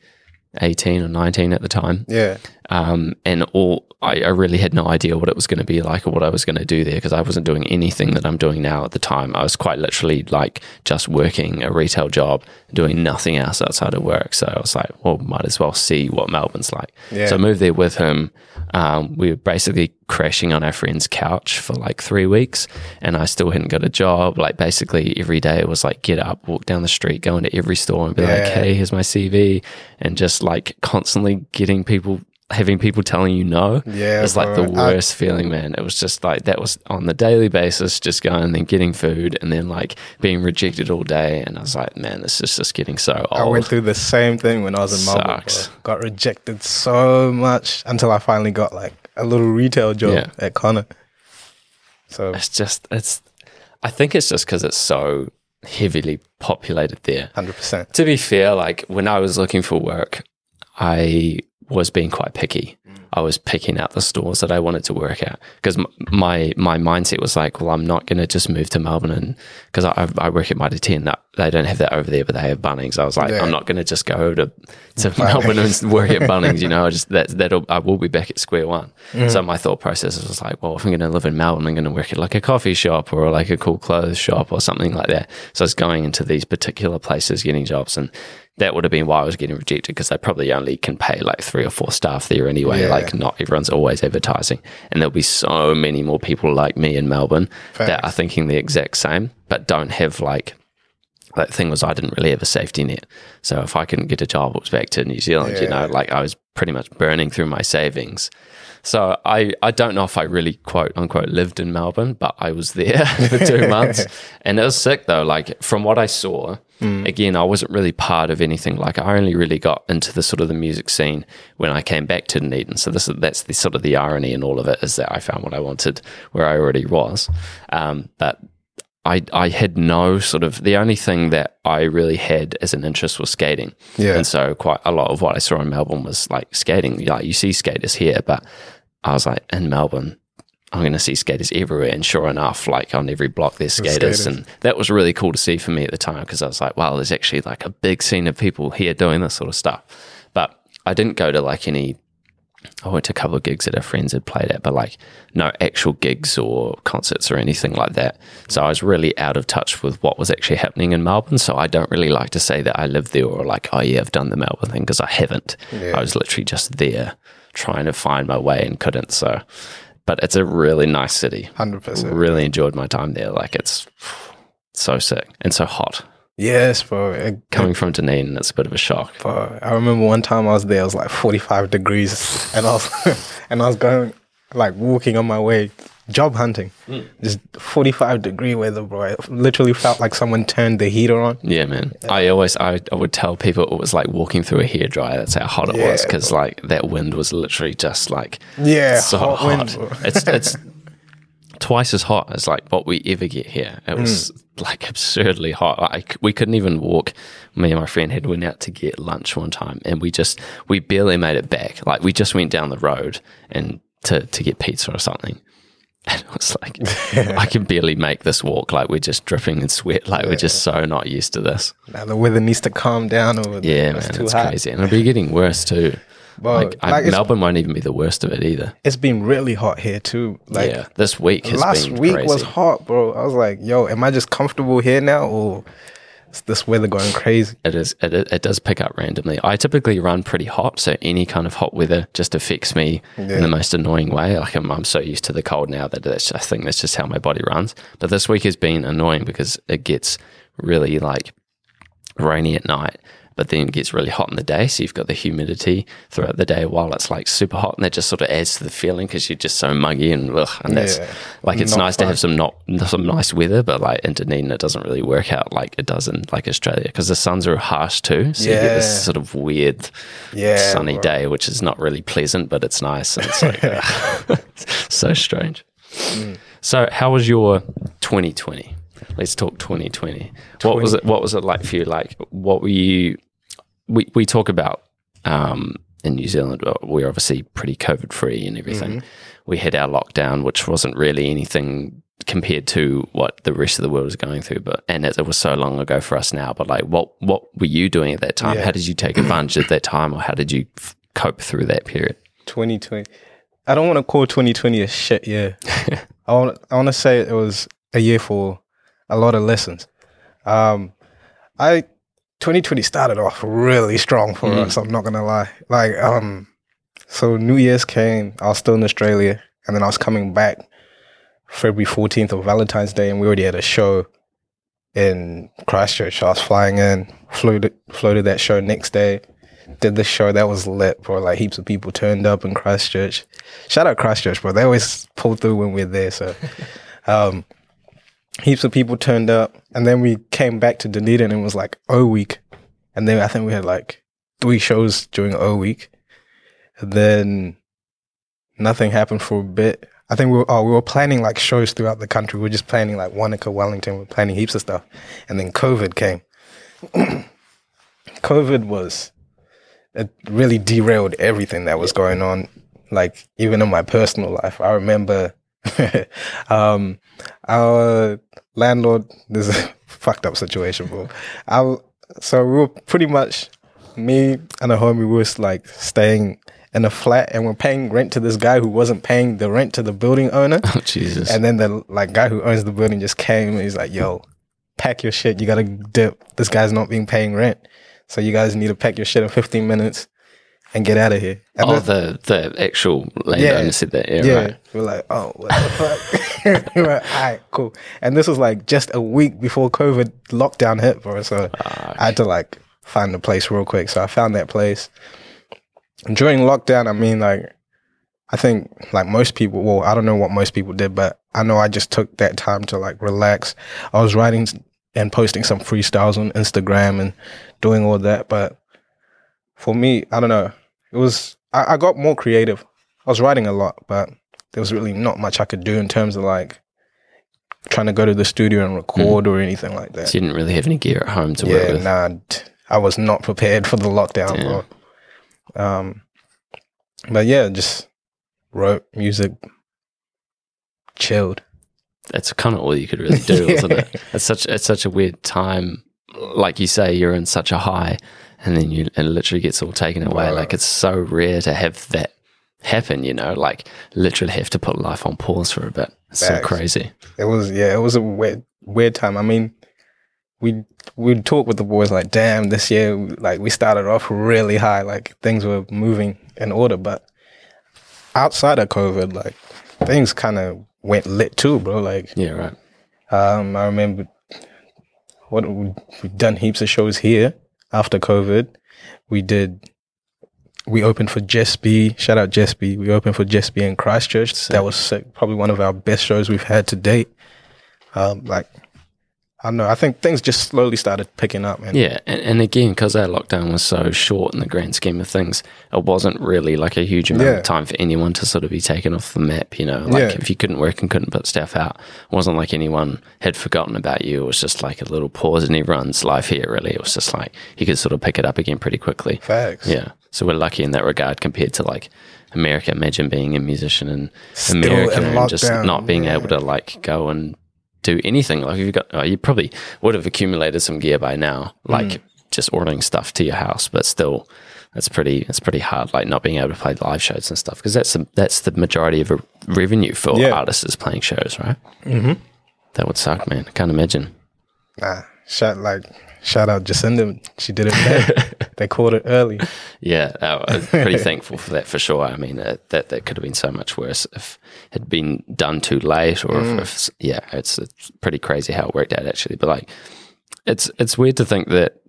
18 or 19 at the time. Yeah, Um, and all I, I really had no idea what it was going to be like or what I was going to do there because I wasn't doing anything that I'm doing now at the time. I was quite literally like just working a retail job, doing nothing else outside of work. So I was like, well, might as well see what Melbourne's like. Yeah. So I moved there with him. Um, we were basically crashing on our friend's couch for like three weeks, and I still hadn't got a job. Like basically every day it was like get up, walk down the street, go into every store and be like, Yeah. "Hey, here's my CV," and just like constantly getting people. Having people telling you no Yeah, is like the bro. I- worst feeling, man. It was just like that was on the daily basis, just going and then getting food and then like being rejected all day. And I was like, man, this is just getting so old. I went through the same thing when I was in Melbourne. Got rejected so much until I finally got like a little retail job Yeah. at Connor. So it's just, it's, I think it's just because it's so heavily populated there. hundred percent. To be fair, like when I was looking for work, I was being quite picky. I was picking out the stores that I wanted to work at because my my mindset was like, well, I'm not going to just move to Melbourne and because I, I work at Mitre 10. That they don't have that over there, but they have Bunnings. I was like, Yeah. I'm not going to just go to to Melbourne and work at Bunnings. You know, I just that that'll I will be back at square one. Mm. So my thought process was like, well, if I'm going to live in Melbourne, I'm going to work at like a coffee shop or like a cool clothes shop or something like that. So I was going into these particular places, getting jobs, and that would have been why I was getting rejected because they probably only can pay like three or four staff there anyway. Yeah. Like not everyone's always advertising, and there'll be so many more people like me in Melbourne that are thinking the exact same, but don't have like. That thing was, I didn't really have a safety net. So if I couldn't get a job, it was back to New Zealand. You know, like I was pretty much burning through my savings. So I, I don't know if I really quote unquote lived in Melbourne, but I was there for two months. And it was sick though. Like from what I saw, again, I wasn't really part of anything. Like I only really got into the sort of the music scene when I came back to Dunedin. So this is that's the sort of the irony in all of it is that I found what I wanted where I already was. Um, but I, I had no sort of the only thing that I really had as an interest was skating. Yeah. And so quite a lot of what I saw in Melbourne was like skating. Like you see skaters here, but I was like in Melbourne, I'm going to see skaters everywhere. And sure enough, like on every block, there's skaters. skaters. And that was really cool to see for me at the time because I was like, wow, there's actually like a big scene of people here doing this sort of stuff. But I didn't go to like any I went to a couple of gigs that our friends had played at, but like no actual gigs or concerts or anything like that. So I was really out of touch with what was actually happening in Melbourne. So I don't really like to say that I lived there or like, oh yeah, I've done the Melbourne thing because I haven't. Yeah. I was literally just there trying to find my way and couldn't. So, but it's a really nice city. Hundred percent. Really enjoyed my time there. Like it's so sick and so hot. Yes, bro. It- Coming from Dunedin, it's a bit of a shock. Bro, I remember one time I was there. It was like forty five degrees, and I was and I was going like walking on my way, job hunting. Just 45 degree weather, bro. It literally felt like someone turned the heater on. Yeah, man. I always I, I would tell people it was like walking through a hairdryer. That's how hot it was Yeah, because like that wind was literally just like Yeah, so hot hot. wind, it's it's twice as hot as like what we ever get here. It was Mm. like absurdly hot. Like we couldn't even walk. Me and my friend had went out to get lunch one time, and we just we barely made it back. Like we just went down the road and to to get pizza or something. And it was like, I can barely make this walk. Like we're just dripping in sweat. Like we're just so not used to this. Now the weather needs to calm down over there. Yeah, It's man, too it's crazy, and it'll be getting worse too. Bro, like, I, like, Melbourne won't even be the worst of it either. It's been really hot here too. Like yeah, this week has been. last week crazy. was hot, bro. I was like, yo, am I just comfortable here now or is this weather going crazy? It is. It, it does pick up randomly. I typically run pretty hot, so any kind of hot weather just affects me in the most annoying way. Like I'm, I'm so used to the cold now that that's, I think that's just how my body runs. But this week has been annoying because it gets really like rainy at night, but then it gets really hot in the day. So you've got the humidity throughout the day while it's like super hot, and that just sort of adds to the feeling because you're just so muggy and ugh, and that's Yeah. like it's nice to have some not some nice weather, but like in Dunedin it doesn't really work out like it does in like Australia because the suns are harsh too. So you get this sort of weird Yeah, sunny bro. day, which is not really pleasant, but it's nice. And it's like so strange. Mm. So how was your 2020? Let's talk 2020. What was it? What was it like for you? Like, what were you? We we talk about um, in New Zealand. We're obviously pretty COVID free and everything. Mm-hmm. We had our lockdown, which wasn't really anything compared to what the rest of the world was going through. But and it, it was so long ago for us now. But like, what what were you doing at that time? Yeah. How did you take advantage of that time, or how did you f- cope through that period? 2020. I don't want to call 2020 a shit year. I want I want to say it was a year for a lot of lessons. Um, I 2020 started off really strong for Mm. us. I'm not gonna lie. Like um, so New Year's came. I was still in Australia, and then I was coming back February 14th of Valentine's Day, and we already had a show in Christchurch. I was flying in, flew to, flew to that show next day did the show that was lit, bro. Like heaps of people turned up in Christchurch. Shout out Christchurch, bro. They always pull through when we're there. So, um, heaps of people turned up, and then we came back to Dunedin and it was like O week, and then I think we had like three shows during O week, and then nothing happened for a bit. I think we were, oh, we were planning like shows throughout the country. We were just planning like Wanaka, Wellington. We were planning heaps of stuff, and then COVID came. COVID was it really derailed everything that was going on. Like even in my personal life, I remember um, our landlord. This is a fucked up situation, bro. I, so we were pretty much me and a homie. We was like staying in a flat, and we're paying rent to this guy who wasn't paying the rent to the building owner. Oh Jesus! And then the like guy who owns the building just came and he's like, "Yo, pack your shit. You gotta dip. This guy's not being paying rent, so you guys need to pack your shit in 15 minutes and get out of here." And oh, the- the actual landowner Yeah. said that. Yeah, yeah, right. we're like, "Oh, what the fuck?" we're like, "All right, cool." And this was like just a week before COVID lockdown hit, bro. So Ah, I had to like find a place real quick. So I found that place. And during lockdown, I mean, like, I think like most people, well, I don't know what most people did, but I know I just took that time to like relax. I was writing and posting some freestyles on Instagram and doing all that. But for me, I don't know. It was, I, I got more creative. I was writing a lot, but there was really not much I could do in terms of like trying to go to the studio and record or anything like that. So you didn't really have any gear at home to work with. nah, I was not prepared for the lockdown, Damn. Um, but yeah, just wrote music, chilled. That's kind of all you could really do, isn't it? It's such it's such a weird time. Like you say, you're in such a high, and then you it literally gets all taken away. Wow. Like it's so rare to have that happen. You know, like literally have to put life on pause for a bit. It's so crazy. It was yeah, it was a weird weird time. I mean, we we'd talk with the boys like, damn, this year like we started off really high, like things were moving in order, but outside of COVID, like things kind of went lit too, bro. Like Yeah, right. Um, I remember what we've done heaps of shows here after COVID. We did we opened for Jess B. Shout out Jess B. We opened for Jess B in Christchurch. That was sick. Probably one of our best shows we've had to date. Um, like, I know. I think things just slowly started picking up. And Yeah, and, and again, because our lockdown was so short in the grand scheme of things, it wasn't really like a huge amount Yeah. of time for anyone to sort of be taken off the map. You know, like Yeah. if you couldn't work and couldn't put stuff out, it wasn't like anyone had forgotten about you. It was just like a little pause in everyone's life here. Really, it was just like you could sort of pick it up again pretty quickly. Facts. Yeah, so we're lucky in that regard compared to like America. Imagine being a musician in Still America in and just not being yeah. able to like go and do anything. Like you've got, oh, you probably would have accumulated some gear by now, like Mm. just ordering stuff to your house. But still, that's pretty. It's pretty hard. Like not being able to play live shows and stuff because that's the that's the majority of a revenue for Yeah. artists is playing shows, right? Mm-hmm. That would suck, man. I can't imagine. Nah, shout like shout out Jacinda. She did it they caught it early. Yeah, I was pretty thankful for that for sure. I mean, uh, that that could have been so much worse if it had been done too late, or if, if yeah, it's, it's pretty crazy how it worked out actually. But like, it's it's weird to think that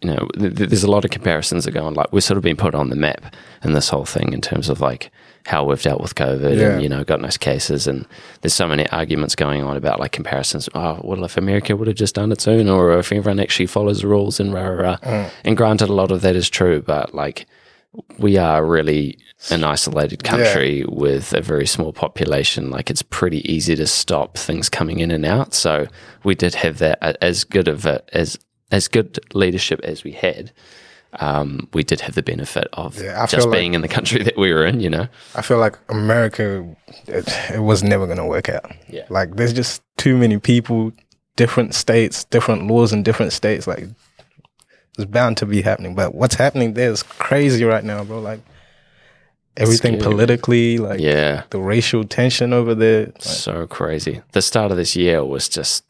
you know th- th- there's a lot of comparisons that go on. Like we've sort of been put on the map in this whole thing in terms of like how we've dealt with COVID Yeah. and you know got no cases, and there's so many arguments going on about like comparisons. Oh, well, if America would have just done its own or if everyone actually follows the rules and rah rah rah. Mm. And granted, a lot of that is true, but like we are really an isolated country with a very small population. Like it's pretty easy to stop things coming in and out. So we did have that as good of a, as as good leadership as we had. Um, we did have the benefit of Yeah, just like- being in the country that we were in. You know, I feel like America, it, it was never going to work out. Yeah. Like, there's just too many people, different states, different laws in different states. Like, it's bound to be happening. But what's happening there is crazy right now, bro. Like, everything politically, like, yeah, the racial tension over there. Like, so crazy. The start of this year was just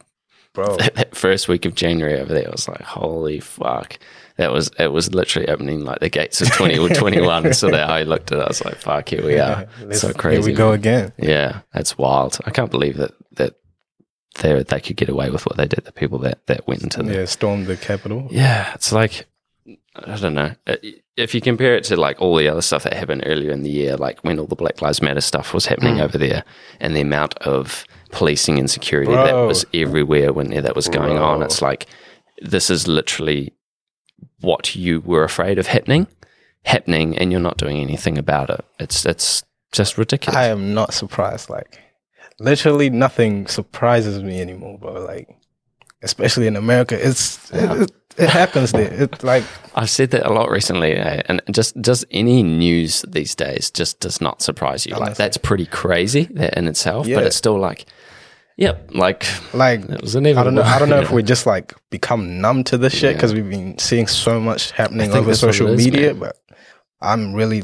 bro, that first week of January over there was like, holy fuck. That was it was literally opening like the gates of twenty or twenty one. So that I looked at it, I was like, fuck, here we are. so crazy. Here we go again. Yeah, that's wild. I can't believe that that they they could get away with what they did. The people that that went into the Yeah, stormed the Capitol. yeah, it's like I don't know. Uh, If you compare it to like all the other stuff that happened earlier in the year, like when all the Black Lives Matter stuff was happening Mm. over there, and the amount of policing and security that was everywhere when that was going on, it's like this is literally what you were afraid of happening, happening, and you're not doing anything about it. It's it's just ridiculous. I am not surprised. Like, literally nothing surprises me anymore, bro. Like, especially in America, it's it, it, it happens there. It's like I've said that a lot recently, eh? and just just any news these days just does not surprise you. Like that's pretty crazy that in itself, Yeah. but it's still like, yep, like like it was I don't know. I don't know if we just like become numb to this shit Yeah. because we've been seeing so much happening over social is, media. man. But I'm really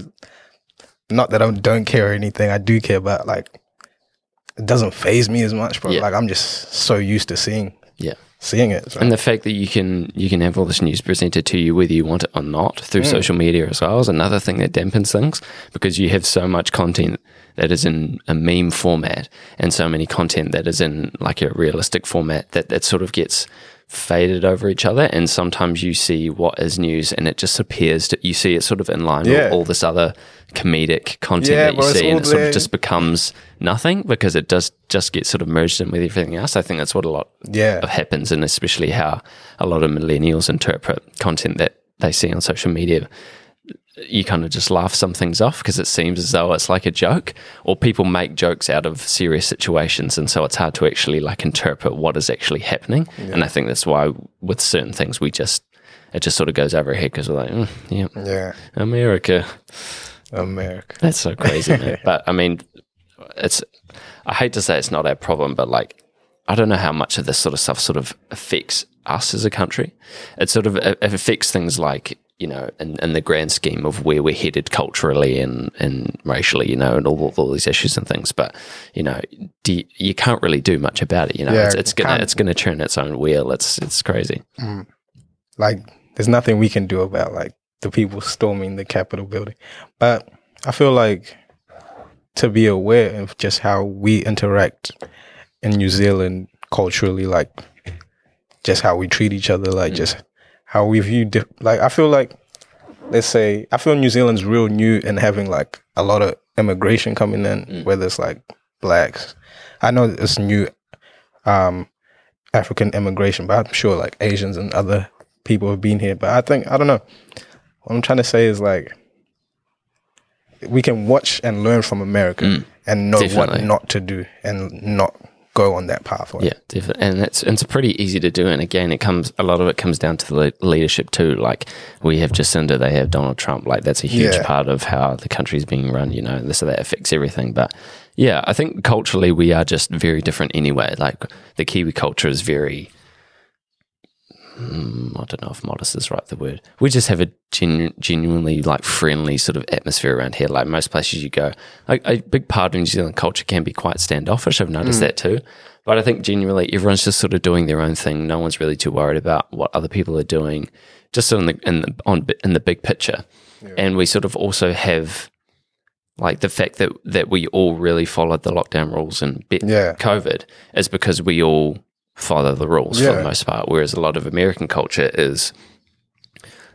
not that I don't care or anything. I do care, but like it doesn't phase me as much, But Yeah. Like I'm just so used to seeing yeah. seeing it. So. And the fact that you can you can have all this news presented to you whether you want it or not through Mm. social media as well is another thing that dampens things because you have so much content that is in a meme format and so many content that is in like a realistic format that that sort of gets faded over each other and sometimes you see what is news and it just appears to you see it sort of in line Yeah. with all this other comedic content Yeah, that you see and it sort there. of just becomes nothing because it does just get sort of merged in with everything else. I think that's what a lot Yeah. of happens and especially how a lot of millennials interpret content that they see on social media you kind of just laugh some things off because it seems as though it's like a joke or people make jokes out of serious situations and so it's hard to actually like interpret what is actually happening and i think that's why with certain things we just it just sort of goes over our head because we're like mm, yeah yeah, america America. that's so crazy. But I mean, it's. I hate to say it's not our problem, but like, I don't know how much of this sort of stuff sort of affects us as a country. It sort of it affects things like you know, in, in the grand scheme of where we're headed culturally and and racially, you know, and all all these issues and things. But you know, you, you can't really do much about it. You know, Yeah, it's, it's gonna can't- it's gonna turn its own wheel. It's it's crazy. Mm. like there's nothing we can do about like the people storming the Capitol building. But I feel like to be aware of just how we interact in New Zealand culturally, like just how we treat each other, like mm. just how we view, di- like I feel like let's say I feel New Zealand's real new and having like a lot of immigration coming in, Mm. whether it's like blacks. I know it's new um African immigration, but I'm sure like Asians and other people have been here. But I think I don't know. What I'm trying to say is like we can watch and learn from America and know Mm. Definitely. what not to do and not go on that pathway. Yeah, definitely. And it's it's pretty easy to do. And again, it comes a lot of it comes down to the le- leadership too. Like we have Jacinda, they have Donald Trump. Like that's a huge Yeah. part of how the country's being run. You know, so that affects everything. But yeah, I think culturally we are just very different anyway. Like the Kiwi culture is very. Mm, I don't know if modest is right the word. We just have a genu- genuinely like friendly sort of atmosphere around here. Like most places you go, a, a big part of New Zealand culture can be quite standoffish. I've noticed that too. But I think genuinely everyone's just sort of doing their own thing. No one's really too worried about what other people are doing, just in the in the on in the big picture. And we sort of also have like the fact that that we all really followed the lockdown rules and bit Yeah. COVID is because we all follow the rules for the most part. Whereas a lot of American culture is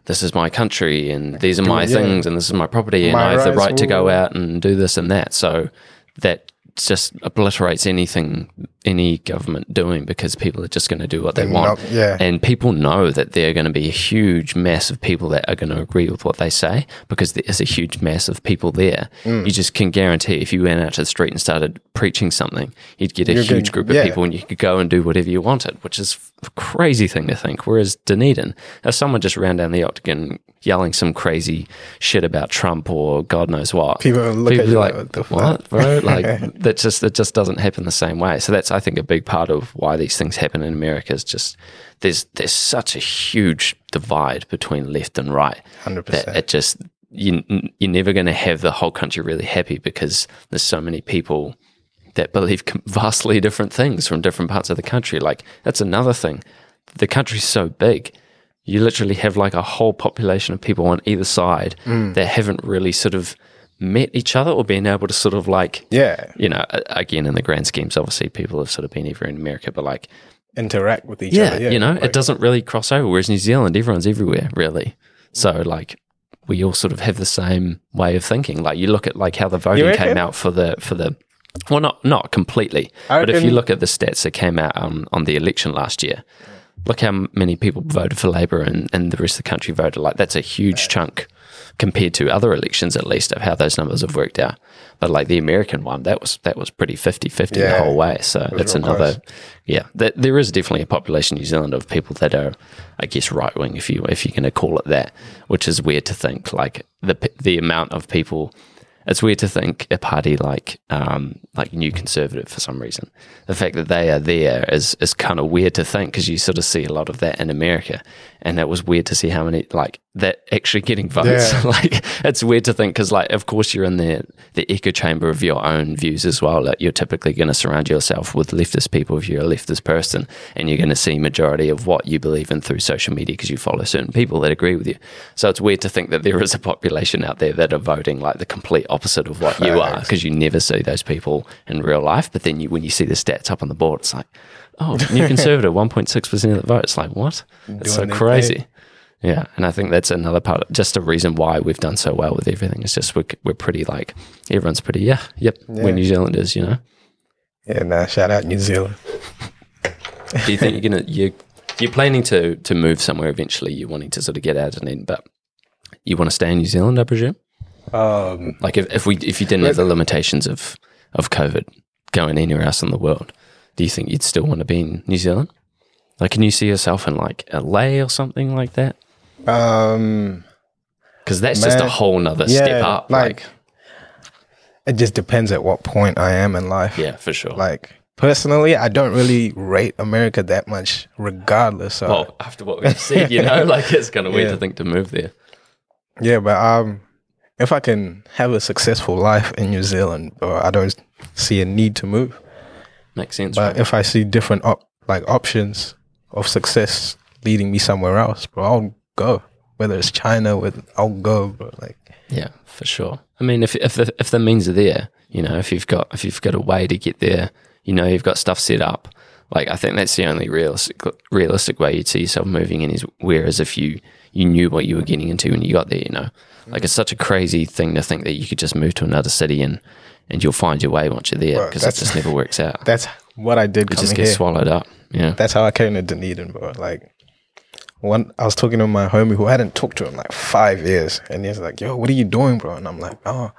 this is my country and these are my yeah. things and this is my property and My I have the right to go out and do this and that. So that just obliterates anything any government doing because people are just going to do what they want. not- yeah. And people know that there are going to be a huge mass of people that are going to agree with what they say because there is a huge mass of people there. Mm. You just can guarantee if you went out to the street and started preaching something, you'd get a You're huge gonna- group of yeah. people and you could go and do whatever you wanted, which is a crazy thing to think. Whereas Dunedin, if someone just ran down the octagon yelling some crazy shit about Trump or God knows what, People look people at you like, like, "What the what, fuck?" bro? Like that just it just doesn't happen the same way. So that's I think a big part of why these things happen in America is just there's there's such a huge divide between left and right. 100%. It just you you're never going to have the whole country really happy because there's so many people that believe vastly different things from different parts of the country. Like that's another thing. The country's so big. You literally have like a whole population of people on either side Mm. that haven't really sort of met each other or been able to sort of like Yeah. you know, again, in the grand schemes, obviously people have sort of been everywhere in America, but like, Interact with each yeah, other. Yeah. you know, Like, it doesn't really cross over. Whereas New Zealand, everyone's everywhere, really. So like, we all sort of have the same way of thinking. Like, you look at like how the voting came out for the for the, well, not not completely, I but if you look at the stats that came out um, on the election last year, look how many people voted for Labor and, and the rest of the country voted. Like, that's a huge chunk compared to other elections, at least, of how those numbers have worked out. But like the American one, that was that was pretty 50-50 the whole way. So it's real another, close. yeah. There is definitely a population in New Zealand of people that are, I guess, right wing, if you if you're going to call it that, which is weird to think. Like the the amount of people, it's weird to think a party like um, like New Conservative for some reason. The fact that they are there is is kind of weird to think because you sort of see a lot of that in America, and it was weird to see how many like that actually getting votes. Yeah. like it's weird to think because like of course you're in the the echo chamber of your own views as well. Like you're typically going to surround yourself with leftist people if you're a leftist person, and you're going to see majority of what you believe in through social media because you follow certain people that agree with you. So it's weird to think that there is a population out there that are voting like the complete opposite of what you are because you never see those people in real life. But then you when you see the stats up on the board, it's like, oh, New Conservative, 1.6 percent of the vote. It's like what? It's so crazy. thing. Yeah, and I think that's another part, of, just a reason why we've done so well with everything. It's just we're, we're pretty like everyone's pretty. Yeah, yep. We're Yeah. New Zealanders, you know. Yeah, nah, shout out New Zealand. Do you think you're gonna you you're planning to to move somewhere eventually? You're wanting to sort of get out of Dunedin, but you want to stay in New Zealand, I presume. Um, Like if, if we if you didn't have the limitations of of COVID going anywhere else in the world, do you think you'd still want to be in New Zealand? Like, can you see yourself in like LA or something like that? um, Because that's just a whole nother yeah, step up. like- Like, it just depends at what point I am in life. yeah, for sure. Like personally, I don't really rate America that much, regardless. So well, after what we've seen, you know, like it's kind of weird Yeah. to think to move there. yeah, but um, if I can have a successful life in New Zealand, uh, I don't see a need to move. Makes sense. But right? if I see different op- like options of success leading me somewhere else, bro, I'll go. Whether it's China, with I'll go, bro. Like Yeah, for sure. I mean, if if the if the means are there, you know, if you've got if you've got a way to get there, you know, you've got stuff set up. Like I think that's the only realistic realistic way you'd see yourself moving in is whereas if you you knew what you were getting into when you got there. You know, like it's such a crazy thing to think that you could just move to another city and and you'll find your way once you're there because it just never works out. That's what I did It just gets here. swallowed up. Yeah. That's how I came to Dunedin, bro. Like, one, I was talking to my homie who I hadn't talked to in like five years, and he's like, "Yo, what are you doing, bro?" And I'm like, "Oh,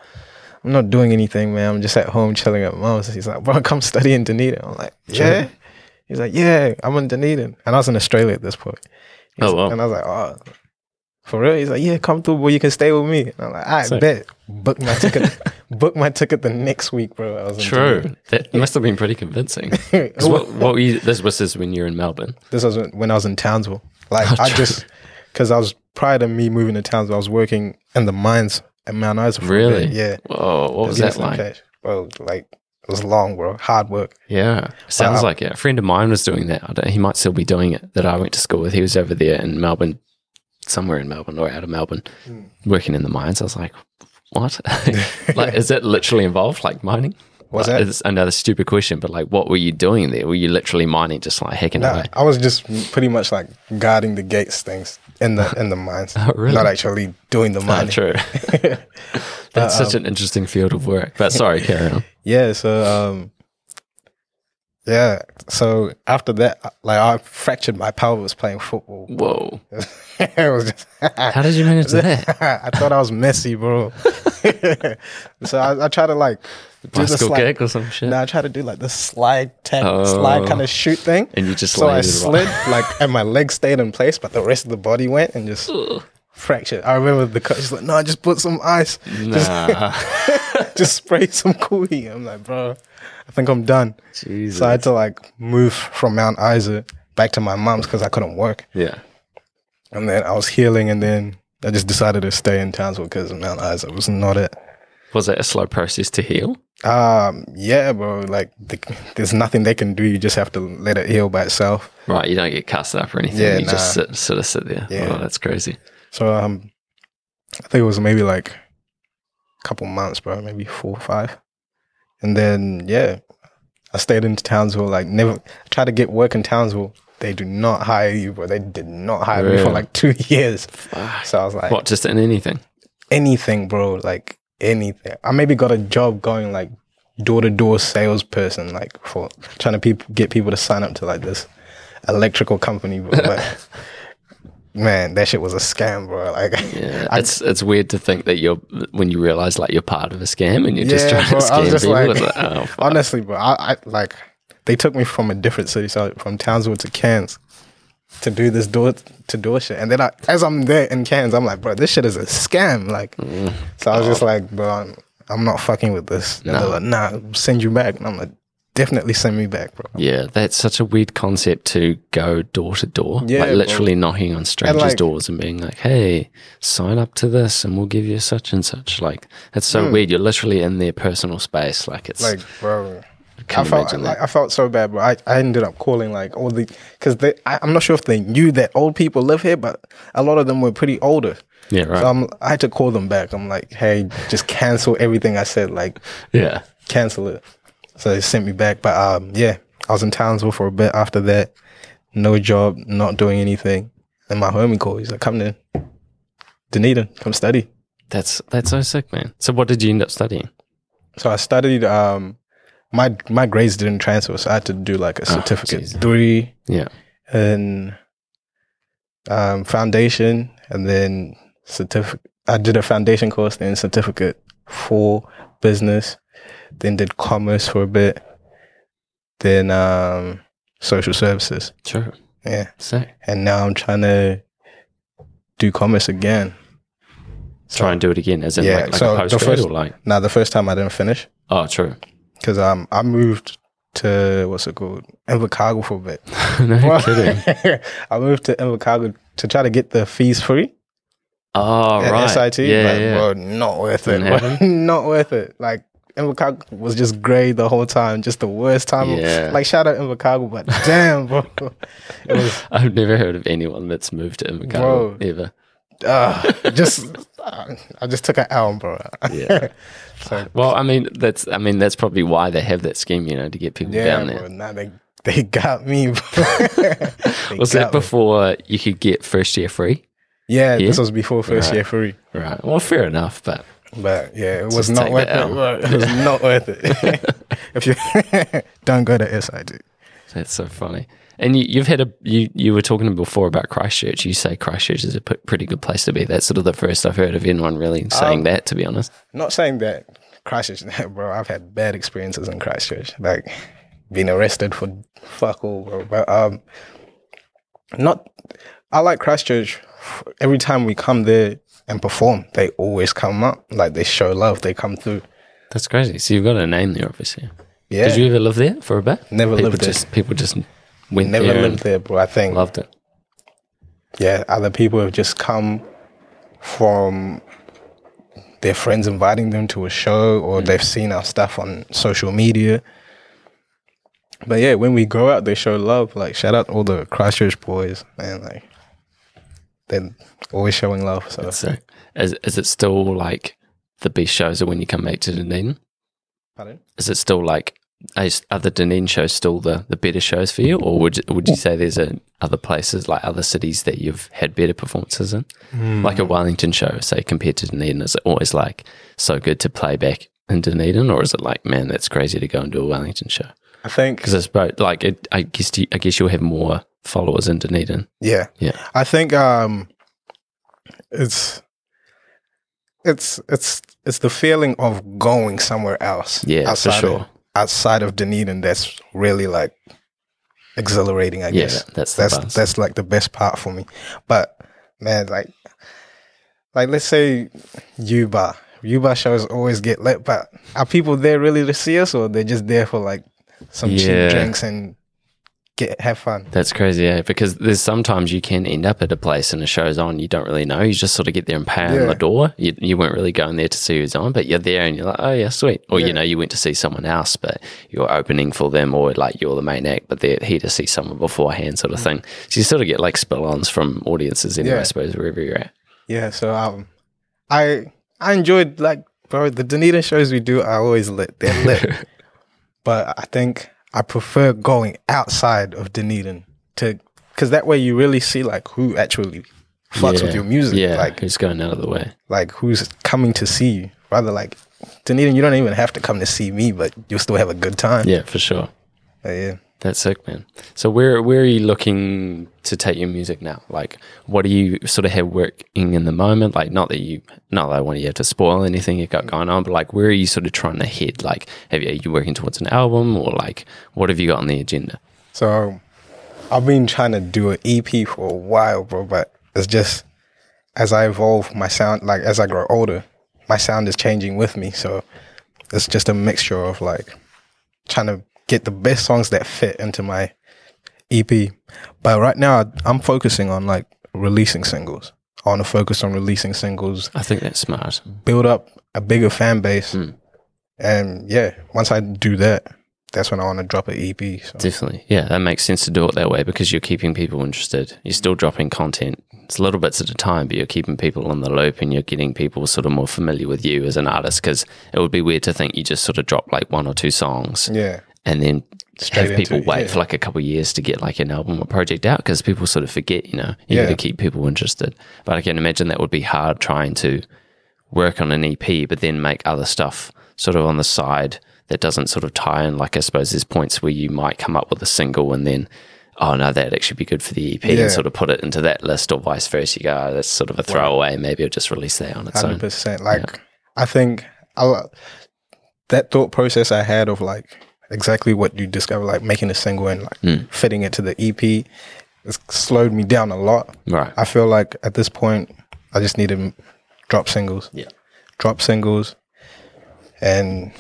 I'm not doing anything, man. I'm just at home chilling at mom's." He's like, "Bro, come study in Dunedin." I'm like, "Yeah." He's like, "Yeah, I'm in Dunedin," and I was in Australia at this point. He's Oh, wow. And I was like, "Oh." For real? He's like, yeah, come through, boy. You can stay with me. And I'm like, I Sick. bet. Book my ticket. book my ticket the next week, bro. I was in True. That must have been pretty convincing. what, what were you, this was this when you were in Melbourne. This was when I was in Townsville. Like oh, I just because I was prior to me moving to Townsville, I was working in the mines at Mount Isa. For a Really? Yeah. Whoa, what was that some like? cash. Bro, like it was long, bro. Hard work. Yeah, sounds Wow. like it. A friend of mine was doing that. I don't, he might still be doing it. That I went to school with. He was over there in Melbourne, somewhere in Melbourne or out of Melbourne, Hmm. working in the mines. I was like, what? like, is that literally involved, like mining? Was like, that? It's another stupid question, but like, what were you doing there? Were you literally mining, just like hacking Nah, away? I was just pretty much like guarding the gates things in the in the mines. Oh, really? Not actually doing the Ah, mining. true. That's such an interesting field of work. But sorry, carry on. Yeah, so um yeah, so after that, like I fractured my pelvis playing football. Whoa, it was just how did you manage that? I thought I was messy, bro. so I, I try to like do the Bicycle slide. kick or some shit? No, I try to do like the slide tap, Oh. slide kind of shoot thing. And you just so I slid like, and my leg stayed in place, but the rest of the body went and just fractured. I remember the coach was like, "No, I just put some ice, Nah, just spray some coolie." I'm like, "Bro, I think I'm done." Jesus. So I had to like move from Mount Isa back to my mom's because I couldn't work. yeah. And then I was healing, and then I just decided to stay in Townsville because Mount Isa was not it. Was it a slow process to heal? Um, yeah, bro. Like, the, there's nothing they can do. You just have to let it heal by itself. Right, you don't get cast up or anything. Yeah, you just sit, sort of sit there. Yeah. Oh, that's crazy. So, um, I think it was maybe like a couple months, bro. Maybe four or five. And then, yeah, I stayed in Townsville. Like, never tried to get work in Townsville. They do not hire you, bro. They did not hire me for like two years. So I was like, What, just in anything? anything, bro. Like anything. I maybe got a job going like door to door salesperson, like for trying to peop get people to sign up to like this electrical company. But man, that shit was a scam, bro. Like, Yeah, I- it's it's weird to think that you're when you realize like you're part of a scam and you're just trying bro, to scam just people. like- like, oh, honestly, bro, I, I like they took me from a different city, so from Townsville to Cairns. To do this door to door shit, and then I, as I'm there in Cairns, I'm like, bro, this shit is a scam. Like, Mm. so I was just like, bro, I'm, I'm not fucking with this. And they're like, nah, send you back. And I'm like, definitely send me back, bro. yeah, that's such a weird concept to go door to door, Yeah, like bro. literally knocking on strangers' like- doors and being like, "Hey, sign up to this, and we'll give you such and such." Like, it's so hmm. weird. You're literally in their personal space. Like, it's. Like, bro. I felt like. I felt so bad, bro. I, I ended up calling like all the because they I, I'm not sure if they knew that old people live here, but a lot of them were pretty older. yeah, right. So I'm, I had to call them back. I'm like, hey, just cancel everything I said. Like, yeah, cancel it. So they sent me back. But um, yeah, I was in Townsville for a bit after that. No job, not doing anything. And my homie called. He's like, come to Dunedin, come study. that's that's so sick, man. So, what did you end up studying? So I studied. Um, my my grades didn't transfer, so I had to do like a certificate Jesus. three Yeah, and um, foundation, and then certificate. I did a foundation course, then certificate four business, then did commerce for a bit, then um, social services. sure. Yeah, Sick. and now I'm trying to do commerce again. Try and do it again, as in Yeah, like, like so a the post first- or like. Now the first time I didn't finish. Oh, true. because um I moved to what's it called Invercargill for a bit. no kidding. I moved to Invercargill to try to get the fees free Oh, right. SIT. Yeah, but, yeah. bro, not worth it. Bro. not worth it. Like Invercargill was just grey the whole time, just the worst time. Yeah. Like shout out Invercargill, but damn, bro, it was I've never heard of anyone that's moved to Invercargill Bro. ever. uh, just uh, I just took an L, bro. Yeah. so Well, I mean, that's I mean that's probably why they have that scheme, you know, to get people yeah, down there. bro. Now they they got me. Was got that me. before you could get first year free? Yeah, Yeah? this was before first Right. year free. Right. Well, fair enough, but But yeah, it was Just not worth it. It was not worth it. if you don't go to SIT. that's so funny. And you, you've had a you you were talking before about Christchurch. You say Christchurch is a p- pretty good place to be. That's sort of the first I've heard of anyone really saying Um, that. To be honest, Not saying that Christchurch, bro. I've had bad experiences in Christchurch, like being arrested for fuck all, bro. But um, not. I like Christchurch. Every time we come there and perform, they always come up. Like they show love. They come through. that's crazy. So you've got a name there, obviously. Yeah, Did you ever live there for a bit? Never people lived there. People just went never there lived there, bro. I think loved it. yeah, other people have just come from their friends inviting them to a show or mm. they've seen our stuff on social media. But yeah, when we go out, they show love. Like shout out all the Christchurch boys, man. Like they're always showing love. So So is is it still like the best shows are when you come back to Dunedin? Pardon? Is it still like is, are the Dunedin shows still the, the better shows for you, or would you, would you say there's a, other places like other cities that you've had better performances in, hmm. like a Wellington show, say compared to Dunedin? Is it always like so good to play back in Dunedin, or is it like man, that's crazy to go and do a Wellington show? I think Because it's both like it, I guess you, I guess you'll have more followers in Dunedin. yeah, Yeah. I think um, it's it's it's it's the feeling of going somewhere else. Yeah, for sure. Of, outside of Dunedin, that's really like exhilarating. I Yeah, guess that's that's buzz. that's like the best part for me. But man, like like let's say Yuba. Yuba shows always get lit, but are people there really to see us, or they're just there for like some Yeah. cheap drinks and get have fun? That's crazy, yeah. Because there's sometimes you can end up at a place and a show's on, you don't really know. You just sort of get there and pay on the door. You, you weren't really going there to see who's on, but you're there and you're like, oh yeah, sweet. Or Yeah. you know, you went to see someone else, but you're opening for them, or like you're the main act, but they're here to see someone beforehand, sort of thing. So you sort of get like spill-ons from audiences anyway, Mm. Yeah. I suppose, wherever you're at. Yeah, so um, I I enjoyed like bro the Dunedin shows we do are always lit. They're lit, but I think I prefer going outside of Dunedin to because that way you really see like who actually fucks yeah. with your music, Yeah, like who's going out of the way? like who's coming to see you. Rather like Dunedin, you don't even have to come to see me, but you'll still have a good time. Yeah, for sure. Yeah. That's sick, man. So where where are you looking to take your music now? Like, what do you sort of have working in the moment? Like, not that you, not that I want you to spoil anything you've got mm. going on, but like, where are you sort of trying to head? Like, have you, are you working towards an album, or like, what have you got on the agenda? So I've been trying to do an EP for a while, bro, but it's just as I evolve my sound, like as I grow older, my sound is changing with me. So it's just a mixture of like trying to get the best songs that fit into my EP. But right now I'm focusing on like releasing singles. I want to focus on releasing singles, I think that's smart. build up a bigger fan base. Mm. And yeah, once I do that, that's when I want to drop an EP. So. Definitely, yeah, that makes sense to do it that way because you're keeping people interested. You're still dropping content. It's little bits at a time, but you're keeping people on the loop and you're getting people sort of more familiar with you as an artist. Because it would be weird to think you just sort of drop like one or two songs Yeah. And then Straight have people into wait yeah. for like a couple of years to get like an album or project out because people sort of forget, you know, you Yeah. got to keep people interested. But I can imagine that would be hard trying to work on an EP, but then make other stuff sort of on the side that doesn't sort of tie in. Like I suppose there's points where you might come up with a single and then, oh no, that'd actually be good for the EP Yeah. and sort of put it into that list or vice versa. You go, oh, that's sort of a throwaway. Maybe I'll just release that on its Hundred own. percent. Like I think I, that thought process I had of like exactly what you discover, like making a single and like Hmm. fitting it to the EP, it's slowed me down a lot. Right. I feel like at this point, I just need to drop singles. Yeah. Drop singles, and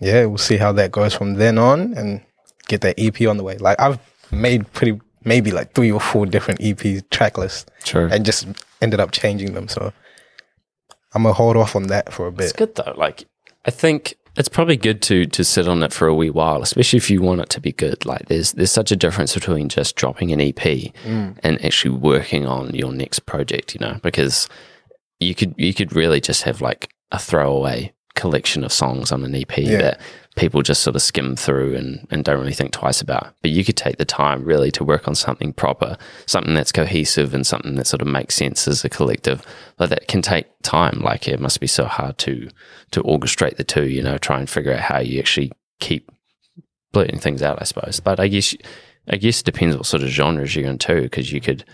yeah, we'll see how that goes from then on, and get that EP on the way. Like I've made pretty maybe like three or four different EP track lists, True. and just ended up changing them. So I'm gonna hold off on that for a bit. It's good though. Like I think it's probably good to to sit on it for a wee while, especially if you want it to be good. Like there's there's such a difference between just dropping an EP mm. and actually working on your next project, you know, because you could you could really just have like a throwaway collection of songs on an EP Yeah. that people just sort of skim through and, and don't really think twice about. But you could take the time really to work on something proper, something that's cohesive and something that sort of makes sense as a collective. But that can take time. Like it must be so hard to to orchestrate the two, you know, try and figure out how you actually keep blurting things out, I suppose. But I guess I guess it depends what sort of genres you're into, because you could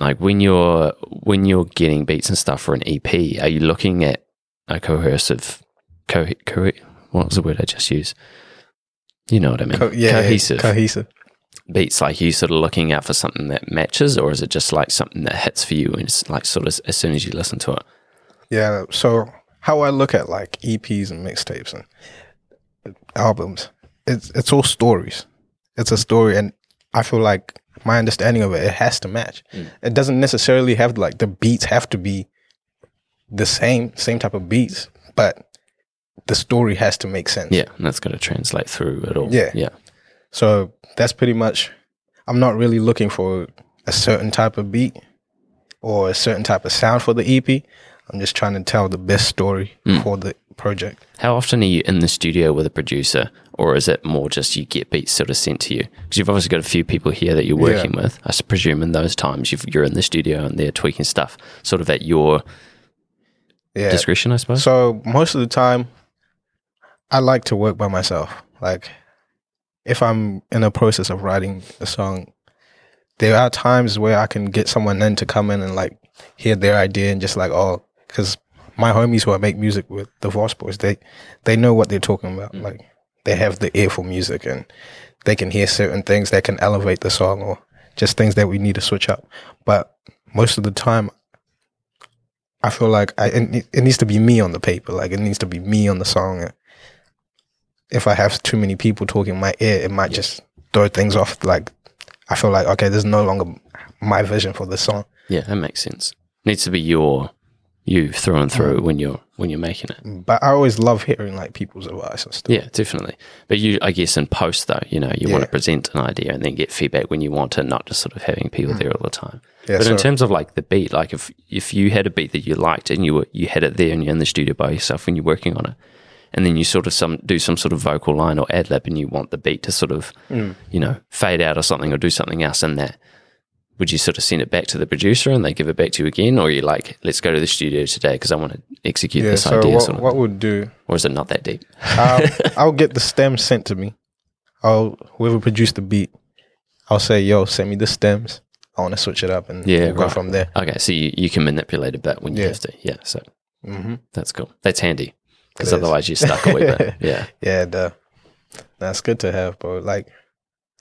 like when you're when you're getting beats and stuff for an EP, are you looking at a cohesive co, co what was the word I just used? You know what I mean? Co- yeah, cohesive cohesive. beats. Like you sort of looking out for something that matches, or is it just like something that hits for you and it's like sort of as soon as you listen to it? Yeah. So how I look at like EPs and mixtapes and albums, it's it's all stories. It's a story, and I feel like my understanding of it, it has to match. Mm. It doesn't necessarily have like the beats have to be the same same type of beats, but the story has to make sense. Yeah, and that's going to translate through it all. Yeah. yeah, So that's pretty much. I'm not really looking for a certain type of beat or a certain type of sound for the EP. I'm just trying to tell the best story mm. for the project. How often are you in the studio with a producer, or is it more just you get beats sort of sent to you? Because you've obviously got a few people here that you're Yeah. working with. I presume in those times you've, you're in the studio and they're tweaking stuff, sort of at your Yeah. discretion, I suppose. So most of the time, I like to work by myself. Like, if I'm in a process of writing a song, there are times where I can get someone in to come in and like hear their idea and just like, oh, because my homies who I make music with, the VORSCE Boys, they they know what they're talking about. Mm. Like, they have the ear for music and they can hear certain things that can elevate the song or just things that we need to switch up. But most of the time, I feel like I, it, it needs to be me on the paper. Like it needs to be me on the song. If I have too many people talking in my ear, it might just throw things off. Like I feel like okay, there's no longer my vision for the song. yeah, that makes sense. Needs to be your you through and through Mm-hmm. when you're when you're making it. But I always love hearing like people's advice and stuff. Yeah, definitely. But you, I guess, in post though, you know, you want to present an idea and then get feedback when you want to, not just sort of having people there all the time. Mm. Yeah, but in terms of like the beat, like if if you had a beat that you liked and you were you had it there and you're in the studio by yourself when you're working on it, and then you sort of some do some sort of vocal line or ad lib and you want the beat to sort of Mm. you know fade out or something or do something else in that. Would you sort of send it back to the producer and they give it back to you again, or are you like, let's go to the studio today because I want to execute Yeah. this So idea, what, sort of, what would do? or is it not that deep? I'll, I'll get the stems sent to me. I'll whoever produced the beat. I'll say, yo, send me the stems. I want to switch it up and Yeah, we'll go from there. Okay, so you, you can manipulate a bit when you Yeah. have to. Yeah, so hmm that's cool. That's handy because otherwise you're stuck away. Yeah. Yeah, duh. That's good to have, bro. Like,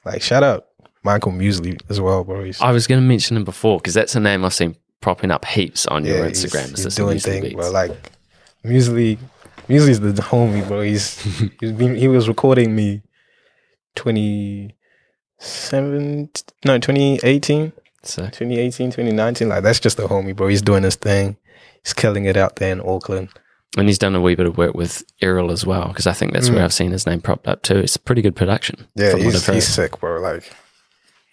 like shout out Michael Musley as well, bro. He's, I was going to mention him before because that's a name I've seen propping up heaps on your yeah, Instagram. He's, he's doing things, bro. Like Musley, Musley's the homie, bro. He's he's been he was recording me twenty seven no 2018 so 2018 2019 like that's just the homie bro he's doing his thing he's killing it out there in auckland and he's done a wee bit of work with Errol as well because I think that's where I've seen his name propped up too. It's a pretty good production. Mm. yeah he's, he's sick bro like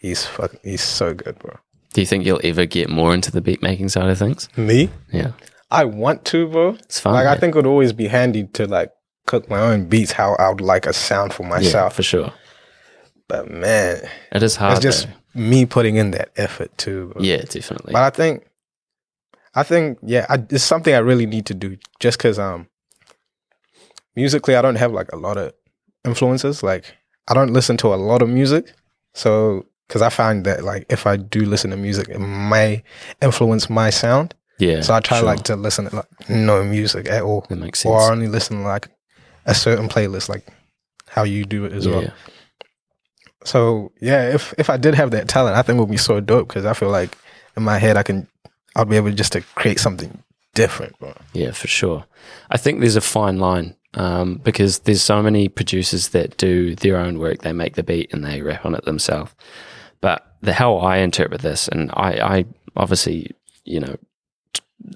he's fucking he's so good bro Do you think you'll ever get more into the beat making side of things? me Yeah, i want to bro it's fun. like i think it would always be handy to like cook my own beats how i would like a sound for yeah, myself for sure. but man It is hard. it's just though. me putting in that effort too bro. yeah, definitely. But I think, I think, yeah, I, it's something I really need to do. Just because, um, musically, I don't have like a lot of influences. Like, I don't listen to a lot of music, so because I find that like if I do listen to music, it may influence my sound. yeah, So I try sure. like to listen to like no music at all, that makes or. I only listen to like a certain playlist, like how you do it as yeah. well. So yeah, if if I did have that talent, I think it would be so dope because I feel like in my head I can, I'll be able just to create something different, bro. Yeah, for sure. I think there's a fine line um, because there's so many producers that do their own work. They make the beat and they rap on it themselves. But the how I interpret this, and I, I obviously, you know,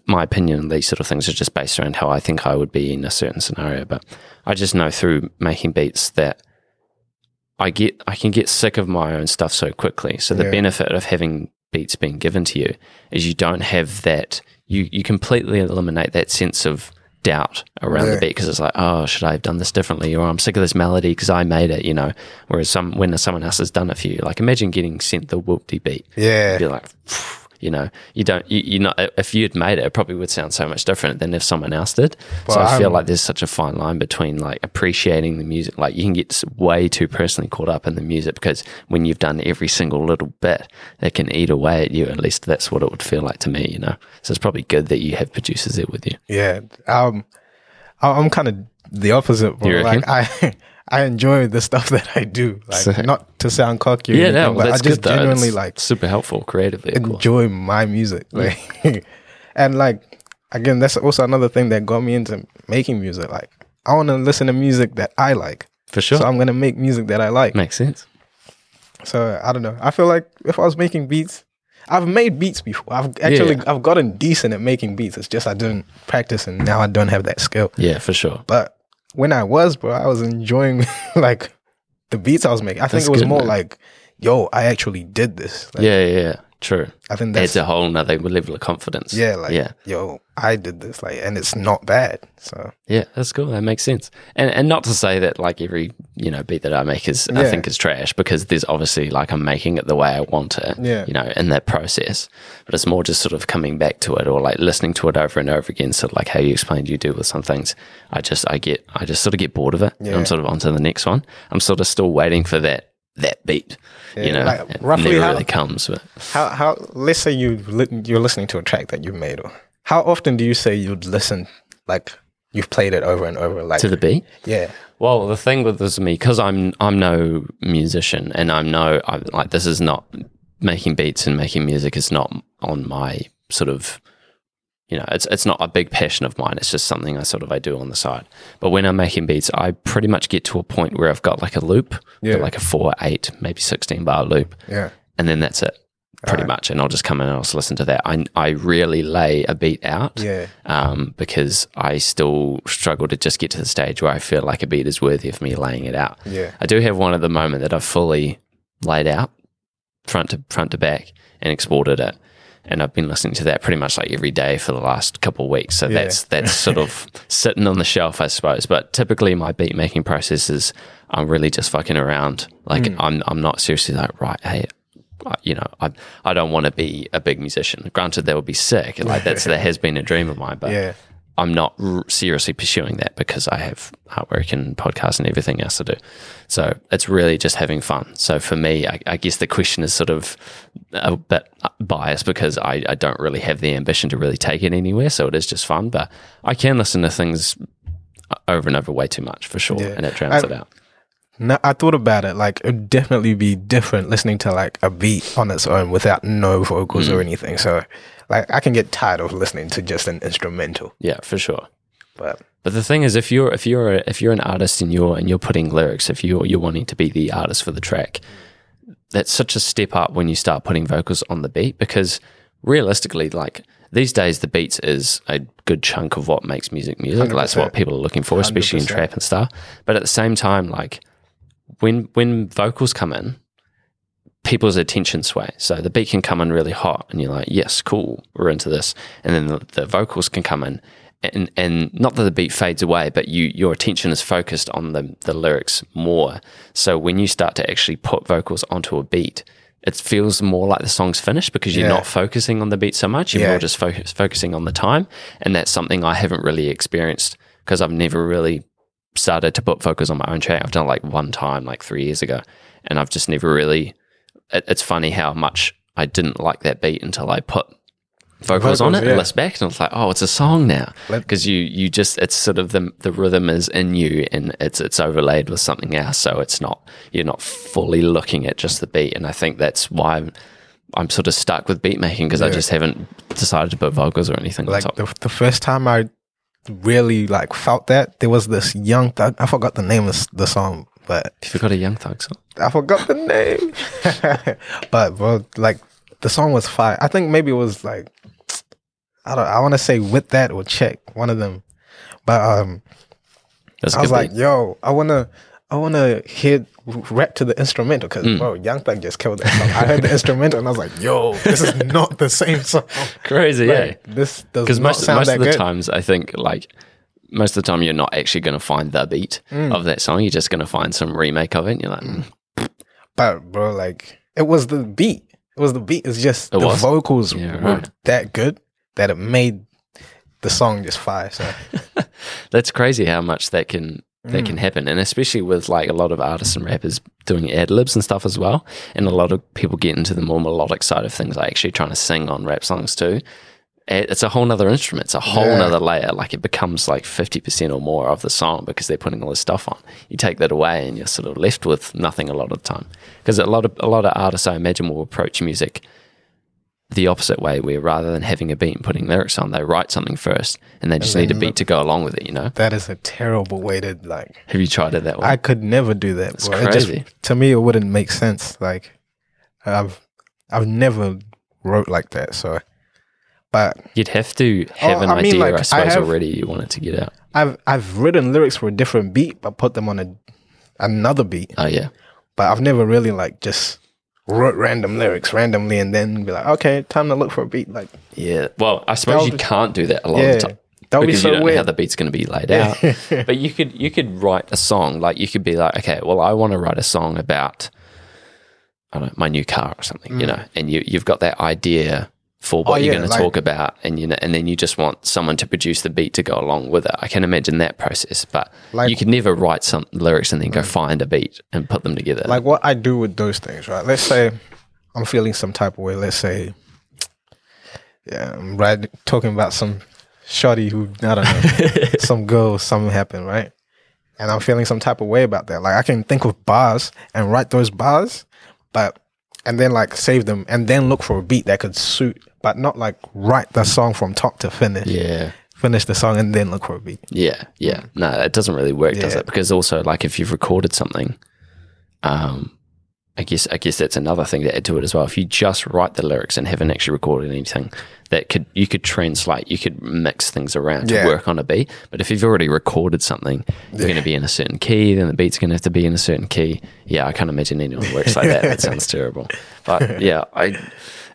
my opinion on these sort of things are just based around how I think I would be in a certain scenario. But I just know through making beats that I get I can get sick of my own stuff so quickly. So the Yeah. benefit of having beats being given to you is you don't have that you you completely eliminate that sense of doubt around Yeah. the beat because it's like, oh, should I have done this differently? Or I'm sick of this melody because I made it, you know. Whereas some when someone else has done it for you, like imagine getting sent the whoopty beat. Yeah. You're like, you know, you don't, you, you're not, if you had made it, it probably would sound so much different than if someone else did. so I feel I'm- like there's such a fine line between like appreciating the music. Like you can get way too personally caught up in the music because when you've done every single little bit, it can eat away at you. At least that's what it would feel like to me, you know? So it's probably good that you have producers there with you. Yeah, um, I- I'm kind of the opposite. You Like? I, I enjoy the stuff that I do. Like not to sound cocky, Yeah, anything, no, but that's I just genuinely It's like super helpful creatively. enjoy my music. Like, and like again, that's also another thing that got me into making music. Like I want to listen to music that I like, For sure. so I'm gonna make music that I like. Makes sense. So I don't know. I feel like if I was making beats, I've made beats before. I've actually Yeah. I've gotten decent at making beats. It's just I didn't practice, and now I don't have that skill. Yeah, for sure. But when I was, bro, I was enjoying like the beats I was making. I think That's it was more man. like, yo, I actually did this. Like, Yeah, yeah, yeah. True. I think that's Adds a whole nother level of confidence. yeah, like yeah. yo, I did this, like, and it's not bad. So Yeah, that's cool. That makes sense. And and not to say that like every you know beat that I make is I think is trash because there's obviously like I'm making it the way I want it. Yeah. You know, in that process. But it's more just sort of coming back to it or like listening to it over and over again. So like how you explained you do with some things. I just I get I just sort of get bored of it. Yeah. I'm sort of on to the next one. I'm sort of still waiting for that that beat. Yeah, you know, like, it roughly never how- really comes. But how how let's say you li- you're listening to a track that you've made, or how often do you say you'd listen like you've played it over and over, like to the beat. yeah, Well, the thing with this is me, because I'm I'm no musician, and I'm no I'm, like this is not making beats and making music is not on my sort of, you know, it's it's not a big passion of mine. It's just something I sort of I do on the side. But when I'm making beats, I pretty much get to a point where I've got like a loop, Yeah. like a four, eight, maybe sixteen bar loop, yeah, and then that's it. Pretty Alright. much, and I'll just come in and I'll just listen to that. I I rarely lay a beat out, yeah, um, because I still struggle to just get to the stage where I feel like a beat is worthy of me laying it out. yeah, I do have one at the moment that I've fully laid out front to front to back and exported it. And I've been listening to that pretty much like every day for the last couple of weeks. So Yeah. that's that's sort of sitting on the shelf, I suppose. But typically my beat making process is I'm really just fucking around. Like Hmm. I'm I'm not seriously like, right, hey, you know, I I don't want to be a big musician. Granted, that would be sick. Like that's that has been a dream of mine, but yeah, I'm not r- seriously pursuing that because I have artwork and podcasts and everything else to do. So it's really just having fun. So for me, I, I guess the question is sort of a bit biased because I, I don't really have the ambition to really take it anywhere. So it is just fun, but I can listen to things over and over way too much for sure, Yeah. and it drowns I- it out. No, I thought about it. Like, it'd definitely be different listening to like a beat on its own without no vocals Mm. or anything. So, like, I can get tired of listening to just an instrumental. Yeah, for sure. But But the thing is, if you're if you're a, if you're an artist and you're and you're putting lyrics, if you're you're wanting to be the artist for the track, that's such a step up when you start putting vocals on the beat because realistically, like these days, the beats is a good chunk of what makes music music. That's what people are looking for, especially in 100%. trap and stuff. But at the same time, like when when vocals come in, people's attention sway. So the beat can come in really hot, and you're like, "Yes, cool, we're into this," and then the, the vocals can come in, and and not that the beat fades away, but you your attention is focused on the the lyrics more. So when you start to actually put vocals onto a beat. It feels more like the song's finished because you're Yeah. not focusing on the beat so much. You're Yeah. more just focus, focusing on the time. And that's something I haven't really experienced because I've never really started to put focus on my own track. I've done it like one time, like three years ago, and I've just never really. It, it's funny how much I didn't like that beat until I put vocals, on it yeah. and listened back, and I was like, oh, it's a song now because you you just it's sort of the the rhythm is in you and it's it's overlaid with something else, so it's not you're not fully looking at just the beat, and I think that's why. I'm, I'm sort of stuck with beat making because I just haven't decided to put vocals or anything. on like top. the, the first time I really like felt that there was this young thug. I forgot the name of the song, but you forgot a Young Thug song. I forgot the name. but bro, like the song was fire. I think maybe it was like I don't. I want to say with that or check one of them. But um, That's I was like, beat. yo, I wanna, I wanna hear rap to the instrumental because Mm. bro, Young Thug just killed that song. I heard the instrumental and I was like, yo, this is not the same song. crazy, yeah. This does because most sound most of the good. times I think like most of the time you're not actually going to find the beat Mm. of that song. You're just going to find some remake of it. And you're like, mm, But bro, like it was the beat. It was the beat. It's just It the was? vocals Yeah, were right. that good that it made the song just fire. So that's crazy how much that can that Mm. can happen, and especially with like a lot of artists and rappers doing ad libs and stuff as well, and a lot of people get into the more melodic side of things, like actually trying to sing on rap songs too. It's a whole nother instrument. It's a whole Yeah. nother layer. Like it becomes like fifty percent or more of the song because they're putting all this stuff on. You take that away, and you're sort of left with nothing a lot of the time. Because a lot of a lot of artists, I imagine, will approach music the opposite way, where rather than having a beat and putting lyrics on, they write something first, and they just need a beat to go along with it. You know. that is a terrible way to like. Have you tried it that way? I could never do that. It's bro. It just- crazy. to me, it wouldn't make sense. Like I've I've never wrote like that. So, but You'd have to have Oh, an I mean, idea, like, I I suppose, have- already you want it to get out. I've I've written lyrics for a different beat, but put them on a another beat. Oh yeah, But I've never really like just wrote random lyrics randomly and then be like, okay, time to look for a beat. Like, yeah. Well, I suppose you be- can't do that a lot yeah, of the time that would be because so you don't know how the beat's going to be laid out. but you could you could write a song like you could be like, okay, well, I want to write a song about I don't know my new car or something, you mm. know, and you you've got that idea for what Mm. Oh, you're yeah, going to talk about, and you know, and then you just want someone to produce the beat to go along with it. I can imagine that process, but Like- Mm. you could never write some lyrics and then go find a beat and put them together. like what I do with those things, right? Let's say I'm feeling some type of way. Let's say, yeah, I'm right talking about some shoddy who I don't know, some girl, something happened, right? And I'm feeling some type of way about that. Like I can think of bars and write those bars, but and then like save them and then look for a beat that could suit, but not like write the song from top to finish. yeah. Finish the song and then look for a beat. Yeah, yeah. No, it doesn't really work, does it? Because also, like, if you've recorded something, um, I guess I guess that's another thing to add to it as well. If you just write the lyrics and haven't actually recorded anything, that could you could translate, you could mix things around Yeah. to work on a beat. But if you've already recorded something, you're going to be in a certain key, then the beat's going to have to be in a certain key. Yeah, I can't imagine anyone works like that. That sounds terrible. But yeah, I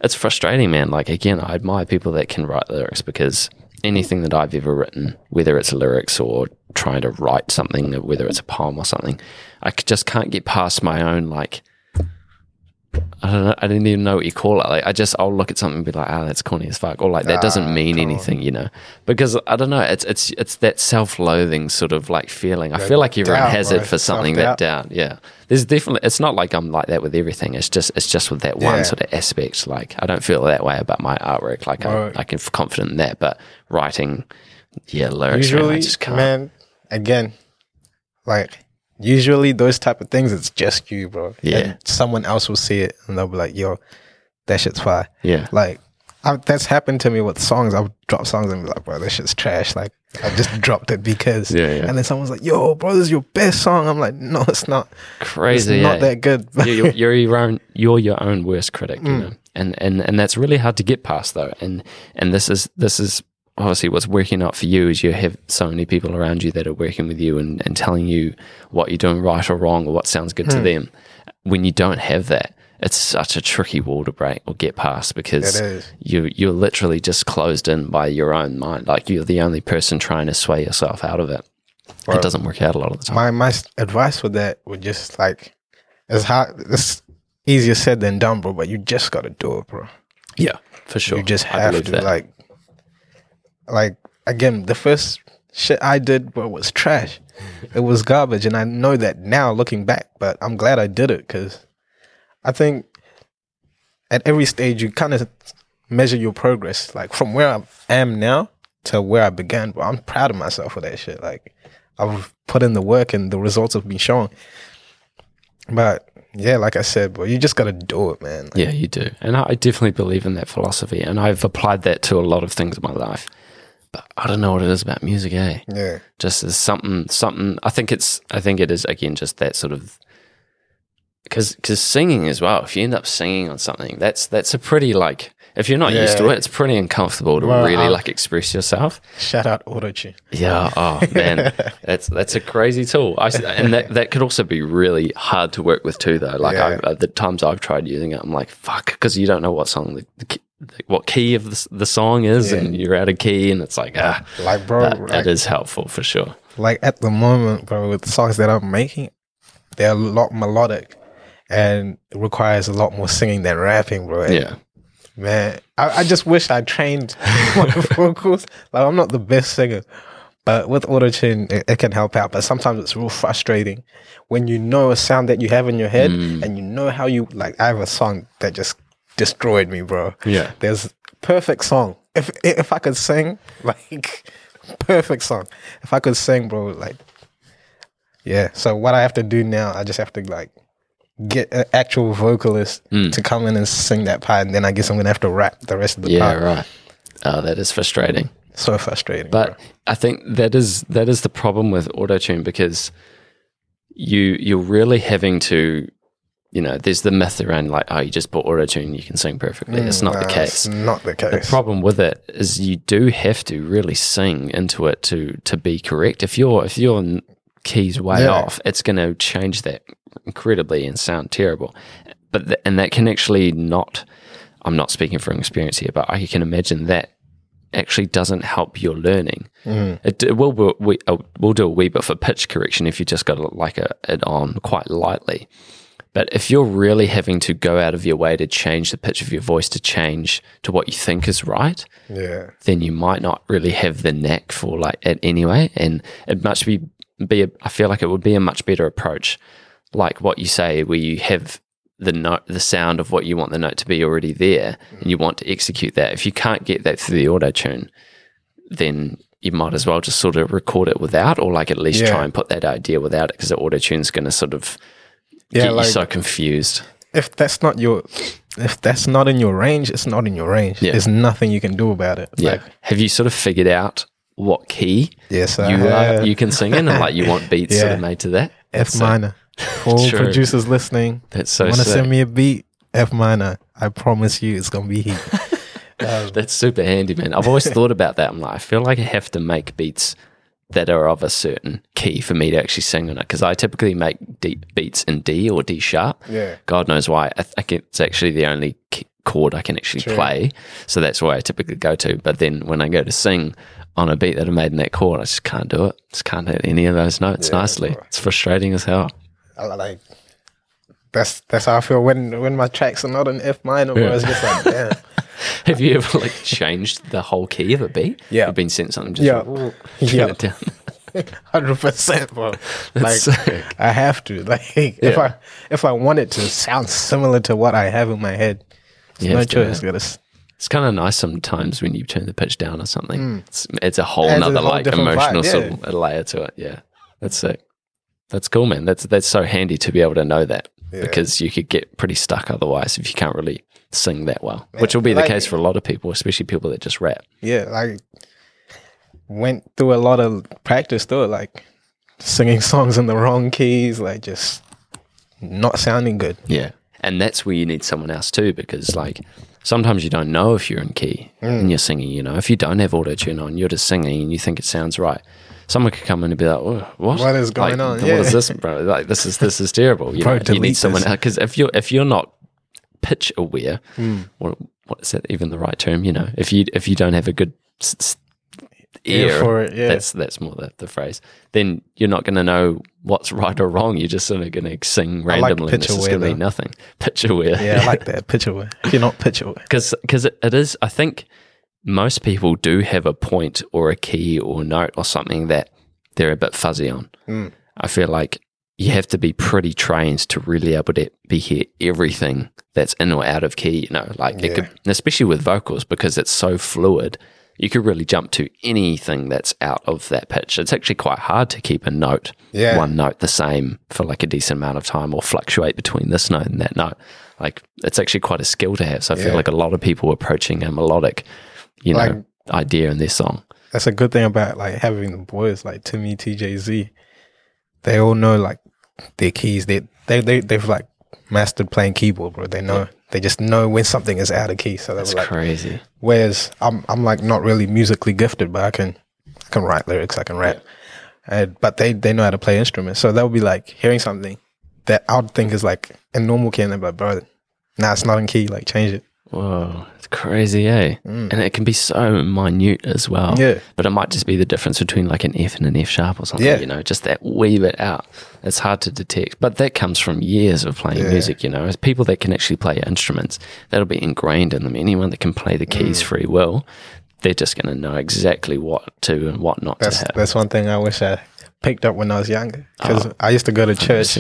it's frustrating, man. Like again, I admire people that can write lyrics because anything that I've ever written, whether it's lyrics or trying to write something, whether it's a poem or something, I just can't get past my own like. I don't know. I didn't even know what you call it. Like, I just I'll look at something and be like, "Oh, that's corny as fuck," or like that doesn't ah, mean anything, you know? Because I don't know. It's it's it's that self-loathing sort of like feeling. I feel like everyone doubt, has it for something that doubt. Yeah, there's definitely. It's not like I'm like that with everything. It's just it's just with that one Yeah. sort of aspect. Like I don't feel that way about my artwork. Like Right. I, I can confident in that, but writing, yeah, lyrics, man, I just can't. man, again, like usually those type of things, it's just you, bro. Yeah. And someone else will see it and they'll be like, "Yo, that shit's fire." Yeah, Like I, that's happened to me with songs. I'll drop songs and be like, "Bro, this shit's trash." Like I just dropped it because. Yeah, yeah. And then someone's like, "Yo, bro, this is your best song." I'm like, "No, it's not. crazy. it's not eh? that good." you're, you're, you're your own you're your own worst critic Mm. you know and and and that's really hard to get past though and and this is this is obviously what's working out for you is you have so many people around you that are working with you and, and telling you what you're doing right or wrong or what sounds good Hmm. to them when you don't have that it's such a tricky wall to break or get past because you you're literally just closed in by your own mind like you're the only person trying to sway yourself out of it it doesn't work out a lot of the time my my advice with that would just like it's hard. It's easier said than done, bro. But you just gotta do it, bro. yeah for sure You just have to that. like, like again, the first shit I did bro, was trash. it was garbage, and I know that now looking back. But I'm glad I did it because I think at every stage you kind of measure your progress, like from where I am now to where I began. But I'm proud of myself for that shit. Like I've put in the work, and the results have been shown. But yeah, like I said, bro, you just gotta do it, man. Like, Yeah, you do. And I definitely believe in that philosophy. And I've applied that to a lot of things in my life. But I don't know what it is about music, eh? yeah. Just as something, something, I think it's, I think it is, again, just that sort of, because because singing as well, if you end up singing on something, that's, that's a pretty, like, if you're not used to it, it's pretty uncomfortable to Well, really, I- like, express yourself. Shout out Autotune. Yeah. Oh man, that's that's a crazy tool. I, and that that could also be really hard to work with too, though. Like Yeah. I, uh, the times I've tried using it, I'm like, fuck, because you don't know what song the, the, what key of the, the song is, Yeah. and you're out of key, and it's like ah, Like, bro, that, like, that is helpful for sure. like at the moment, bro, with the songs that I'm making, they're a lot melodic and requires a lot more singing than rapping, bro. And, Yeah, Man, I, I just wish I trained my vocals. Like, I'm not the best singer, but with autotune, it, it can help out. But sometimes it's real frustrating when you know a sound that you have in your head Mm. and you know how you like. I have a song that just destroyed me, bro. Yeah. there's perfect song. If if I could sing, like perfect song. If I could sing, bro, like yeah. So what I have to do now, I just have to like get an actual vocalist Mm. to come in and sing that part, and then I guess I'm gonna have to rap the rest of the yeah, part. right. Oh, that is frustrating. So frustrating. But bro. I think that is that is the problem with autotune because you you're really having to, you know, there's the myth around like, oh, you just put autotune, you can sing perfectly. it's not the case. It's not the case. The problem with it is you do have to really sing into it to to be correct. If your if your keys way Yeah. off, it's going to change that incredibly and sound terrible. But th- and that can actually not. I'm not speaking from experience here, but I can imagine that actually doesn't help your learning. Mm. It, it will we uh, will do a wee bit for pitch correction if you just got like a, it on quite lightly. But if you're really having to go out of your way to change the pitch of your voice to change to what you think is right, yeah. then you might not really have the knack for like it anyway. And it must be be a, I feel like it would be a much better approach, like what you say, where you have the note, the sound of what you want the note to be already there, and you want to execute that. If you can't get that through the auto tune, then you might as well just sort of record it without, or like at least Yeah. try and put that idea without it, because the auto tune's going to sort of Yeah, get like you so confused. if that's not your if that's not in your range, it's not in your range. Yeah. There's nothing you can do about it. Yeah. Like, have you sort of figured out what key yes, you are, you can sing in, and like you want beats sort of made to that? F That's so- minor. All producers listening, That's so want to send me a beat? F minor. I promise you, it's gonna be heat. Um, That's super handy, man. I've always thought about that. I'm like, I feel like I have to make beats that are of a certain key for me to actually sing on it because I typically make deep beats in D or D sharp. Yeah. God knows why. I think it's actually the only chord I can actually True. play. So that's where I typically go to. But then when I go to sing on a beat that I made in that chord, I just can't do it. Just can't hit any of those notes Yeah, nicely. bro. It's frustrating as hell. I like that's that's how I feel when when my tracks are not in F minor, bro. Yeah. It's just like damn. Have you ever like changed the whole key of a beat? Yeah. You've been sent something just Yeah. like, Yeah. it down. Hundred percent, bro. Like sick. I have to. Like if I if I want it to sound similar to what I have in my head, You no choice. Gotta It's kind of nice sometimes when you turn the pitch down or something. Mm. It's, it's a whole Adds a whole like emotional vibe, sort of layer to it. Yeah, that's sick. That's cool, man. That's that's so handy to be able to know that Yeah. because you could get pretty stuck otherwise if you can't really sing that well, which will be the like- case for a lot of people, especially people that just rap. yeah, like went through a lot of practice through it, like singing songs in the wrong keys, like just not sounding good. Yeah. And that's where you need someone else too, because like sometimes you don't know if you're in key Mm. and you're singing, you know, if you don't have auto tune on, you're just singing and you think it sounds right. Someone could come in and be like, "Oh, "What? What is going Like, on?" What Yeah. is this, bro? Like, this is this is terrible." You, Bro, know, you need someone else because if you're if you're not pitch aware, or what is that even the right term? You know, if you if you don't have a good s- ear, Ear for it, yeah. that's that's more the, the phrase. Then you're not going to know what's right or wrong. You're just sort of going to sing randomly. and pitch it's just aware, going to be nothing. Pitch aware. Yeah, I like that. Away. If you're not picture away. because because it, it is. I think most people do have a point or a key or note or something that they're a bit fuzzy on. Mm. I feel like you have to be pretty trained to really able to be hear everything that's in or out of key. You know, like it could, especially with vocals because it's so fluid. You could really jump to anything that's out of that pitch. It's actually quite hard to keep a note, Yeah. one note the same for like a decent amount of time or fluctuate between this note and that note. Like it's actually quite a skill to have. So I feel like a lot of people approaching a melodic, you know, idea in their song. That's a good thing about like having the boys like Timmy, TJZ. They all know like their keys. They they they they've like mastered playing keyboard, bro. They know they just know when something is out of key. So that's like, crazy. whereas I'm I'm like not really musically gifted, but I can I can write lyrics, I can rap. And, but they they know how to play instruments, so they'll be like hearing something that I would think is like a normal key, and they're like, bro, nah, it's not in key. Like change it. Whoa, it's crazy, eh? And it can be so minute as well. Mm. Yeah. But it might just be the difference between like an F and an F sharp or something, Yeah. you know, just that wee bit out. It's hard to detect. But that comes from years of playing Yeah. music, you know. As people that can actually play instruments, that'll be ingrained in them. Anyone that can play the Mm. keys free will, they're just going to know exactly what to and what not That's to have. that's one thing I wish I picked up when I was younger. Because Oh, I used to go to church.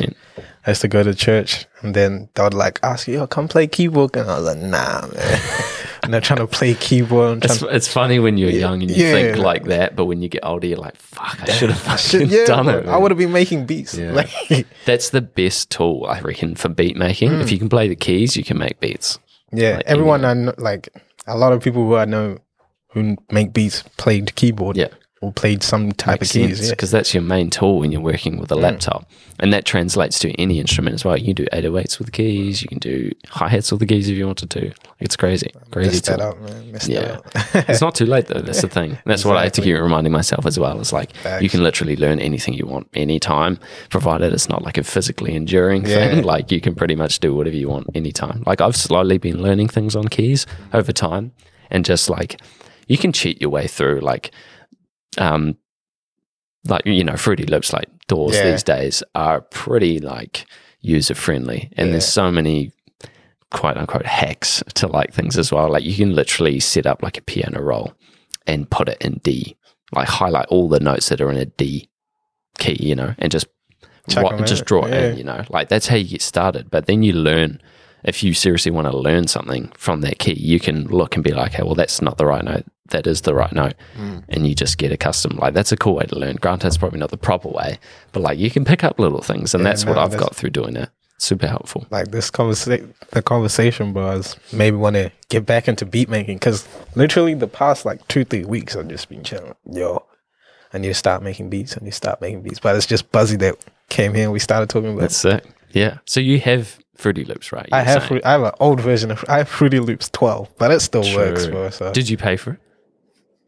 100%. I used to go to church, and then they would like ask you, "Yo, come play keyboard," and I was like, "Nah, man." and they're trying to play keyboard. It's, trying it's funny when you're young and you Yeah. think like that, but when you get older, you're like, fuck, I should have fucking yeah, done it. I would have been making beats. Yeah. Like, That's the best tool, I reckon, for beat making. Hmm. If you can play the keys, you can make beats. yeah, Like, everyone I know, like a lot of people who I know who make beats played keyboard. Yeah. Or played some type Makes of keys. sense Yeah. because that's your main tool when you're working with a mm. laptop, and that translates to any instrument as well. You can do 808s with the keys. You can do hi hats with the keys if you wanted to. It's crazy, crazy tool. up, man. Yeah. that up. it's not too late though. That's the thing. That's what I have to keep reminding myself as well. It's like you can literally learn anything you want anytime, provided it's not like a physically enduring thing. Like you can pretty much do whatever you want anytime. Like I've slowly been learning things on keys over time, and just like you can cheat your way through like, um, like you know, Fruity Loops like DAWs Yeah. these days are pretty like user friendly, and there's so many quote unquote hacks to like things as well. Like you can literally set up like a piano roll and put it in D, like highlight all the notes that are in a D key, you know, and just what, just draw it Yeah. in, you know. Like that's how you get started. But then you learn if you seriously want to learn something from that key, you can look and be like, hey, well, that's not the right note. That is the right note. Mm. And you just get accustomed. Like that's a cool way to learn. Granted, it's probably not the proper way, but like you can pick up little things. And Yeah, that's what I've that's- got through doing it. Super helpful. like this conversation, the conversation, bro, is maybe want to get back into beat making because literally the past like two, three weeks I've just been chilling. Yo, I need to start making beats. I need to start making beats. But it's just Buzzy that came here and we started talking about. That's sick. Yeah. So you have Fruity Loops, right? I have saying? I have an old version of I have Fruity Loops 12, but it still works, True. bro. So Did you pay for it?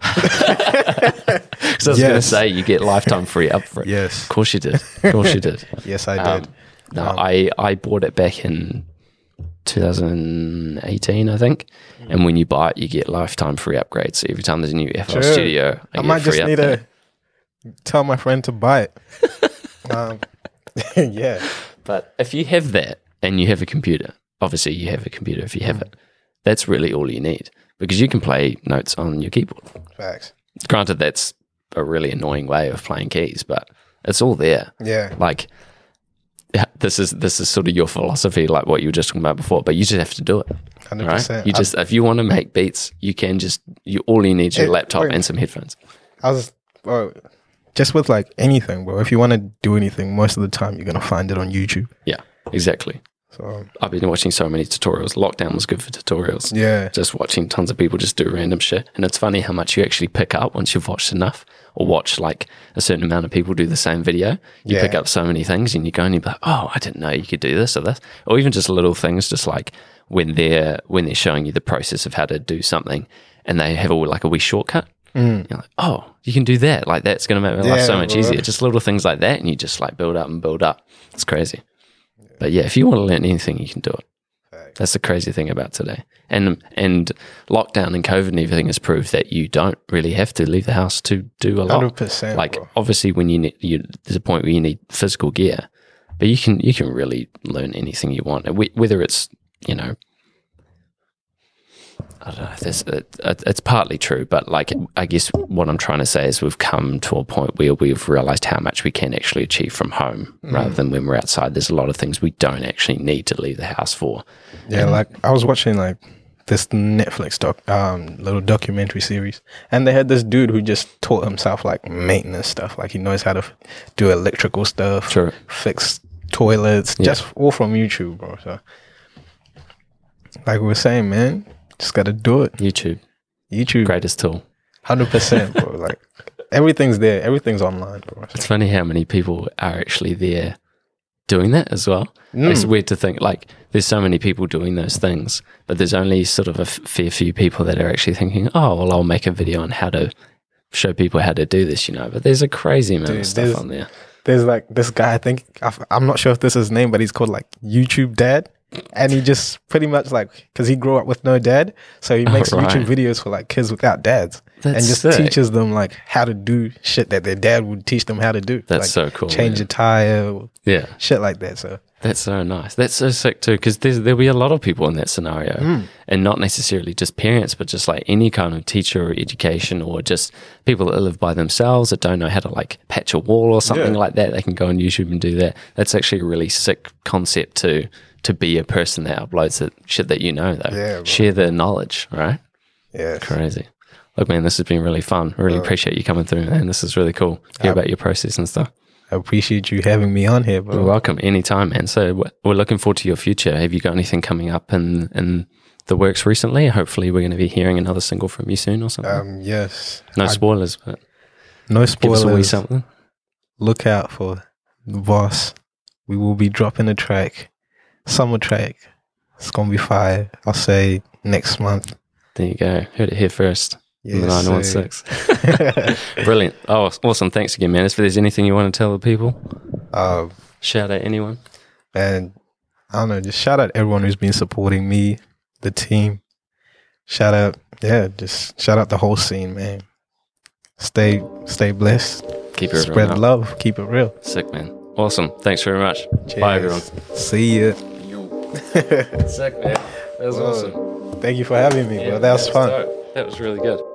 Because I was going to say you get lifetime free up for it. Yes. Of course you did. Of course you did. yes, I Um, did. no, I, I bought it back in 2018, I think. And when you buy it, you get lifetime free upgrades. So every time there's a new FL Sure. Studio, I, I might free just need to tell my friend to buy it. um, yeah, But if you have that and you have a computer, obviously you have a computer if you have hmm. it. That's really all you need because you can play notes on your keyboard. facts. Granted, that's a really annoying way of playing keys, but it's all there. Yeah, Like this is this is sort of your philosophy, like what you were just talking about before. But you just have to do it, hundred right? percent. You just if you want to make beats, you can just you all you need is your It- laptop wait. and some headphones. I was, bro, just with like anything, bro. If you want to do anything, most of the time you're gonna find it on YouTube. Yeah, exactly. So I've been watching so many tutorials. Lockdown was good for tutorials. yeah, just watching tons of people just do random shit. And it's funny how much you actually pick up once you've watched enough or watch like a certain amount of people do the same video. You Yeah. pick up so many things and you go and you're like, oh, I didn't know you could do this or this. Or even just little things, just like when they're when they're showing you the process of how to do something and they have a like a wee shortcut. You're like, oh, you can do that. Like that's gonna make my life so Mm. Much bro. easier. Just little things like that, and you just like build up and build up. It's crazy. But yeah, if you want to learn anything, you can do it. That's the crazy thing about today. And and lockdown and COVID and everything has proved that you don't really have to leave the house to do a lot. 100%, Like bro. obviously, when you need, you there's a point where you need physical gear, but you can you can really learn anything you want, whether it's you know. I don't know. This, it, it, it's partly true, but like I guess what I'm trying to say is we've come to a point where we've realized how much we can actually achieve from home rather than when we're outside. There's a lot of things we don't actually need to leave the house for. yeah. Like I was watching like this Netflix doc, um, little documentary series, and they had this dude who just taught himself like maintenance stuff. Like he knows how to f- do electrical stuff, Sure. fix toilets, just all from YouTube, bro. So, like we were saying, man, just gotta do it. YouTube, YouTube, greatest tool. hundred percent, bro. Like everything's there, everything's online, bro. It's funny how many people are actually there doing that as well. It's mm. weird to think like there's so many people doing those things, but there's only sort of a f- fair few people that are actually thinking, oh, well, I'll make a video on how to show people how to do this, you know. But there's a crazy amount of stuff on there. There's like this guy. I think I'm not sure if this is his name, but he's called like YouTube Dad. And he just pretty much like because he grew up with no dad, so he makes right. YouTube videos for like kids without dads, and just sick. teaches them like how to do shit that their dad would teach them how to do. That's like, so cool, Change man. a tire, Yeah. shit like that. So That's so nice. That's so sick too, because there'll be a lot of people in that scenario, Hmm. and not necessarily just parents, but just like any kind of teacher or education, or just people that live by themselves that don't know how to like patch a wall or something Yeah. like that. They can go on YouTube and do that. That's actually a really sick concept to to be a person that uploads the shit that you know, though. Yeah. Share the knowledge, right? yeah, Crazy. Look, man, this has been really fun. I really appreciate you coming through, man. This is really cool. Hear about your process and stuff. I appreciate you having me on here, You're bro. welcome anytime, man. So we're- looking forward to your future. Have you got anything coming up in, in the works recently? Hopefully, we're going to be hearing another single from you soon or something. Um, yes, no I- spoilers, but no spoilers. give us something. Look out for the VORSCE. We will be dropping a track, summer track. It's gonna be fire. I'll say next month. There you go. Heard it here first. the Yes, 916. Brilliant. Oh, awesome. Thanks again, man. If there's anything you want to tell the people, Uh, shout out anyone. and I don't know, just shout out everyone who's been supporting me, the team. Shout out, yeah, just shout out the whole scene, man. Stay, stay blessed. Keep it Spread up. love. Keep it real. Sick, man. Awesome. Thanks very much. Bye, everyone. See ya. Sick, man. That was Whoa. Thank you for having me, bro. That was fun. That was really good.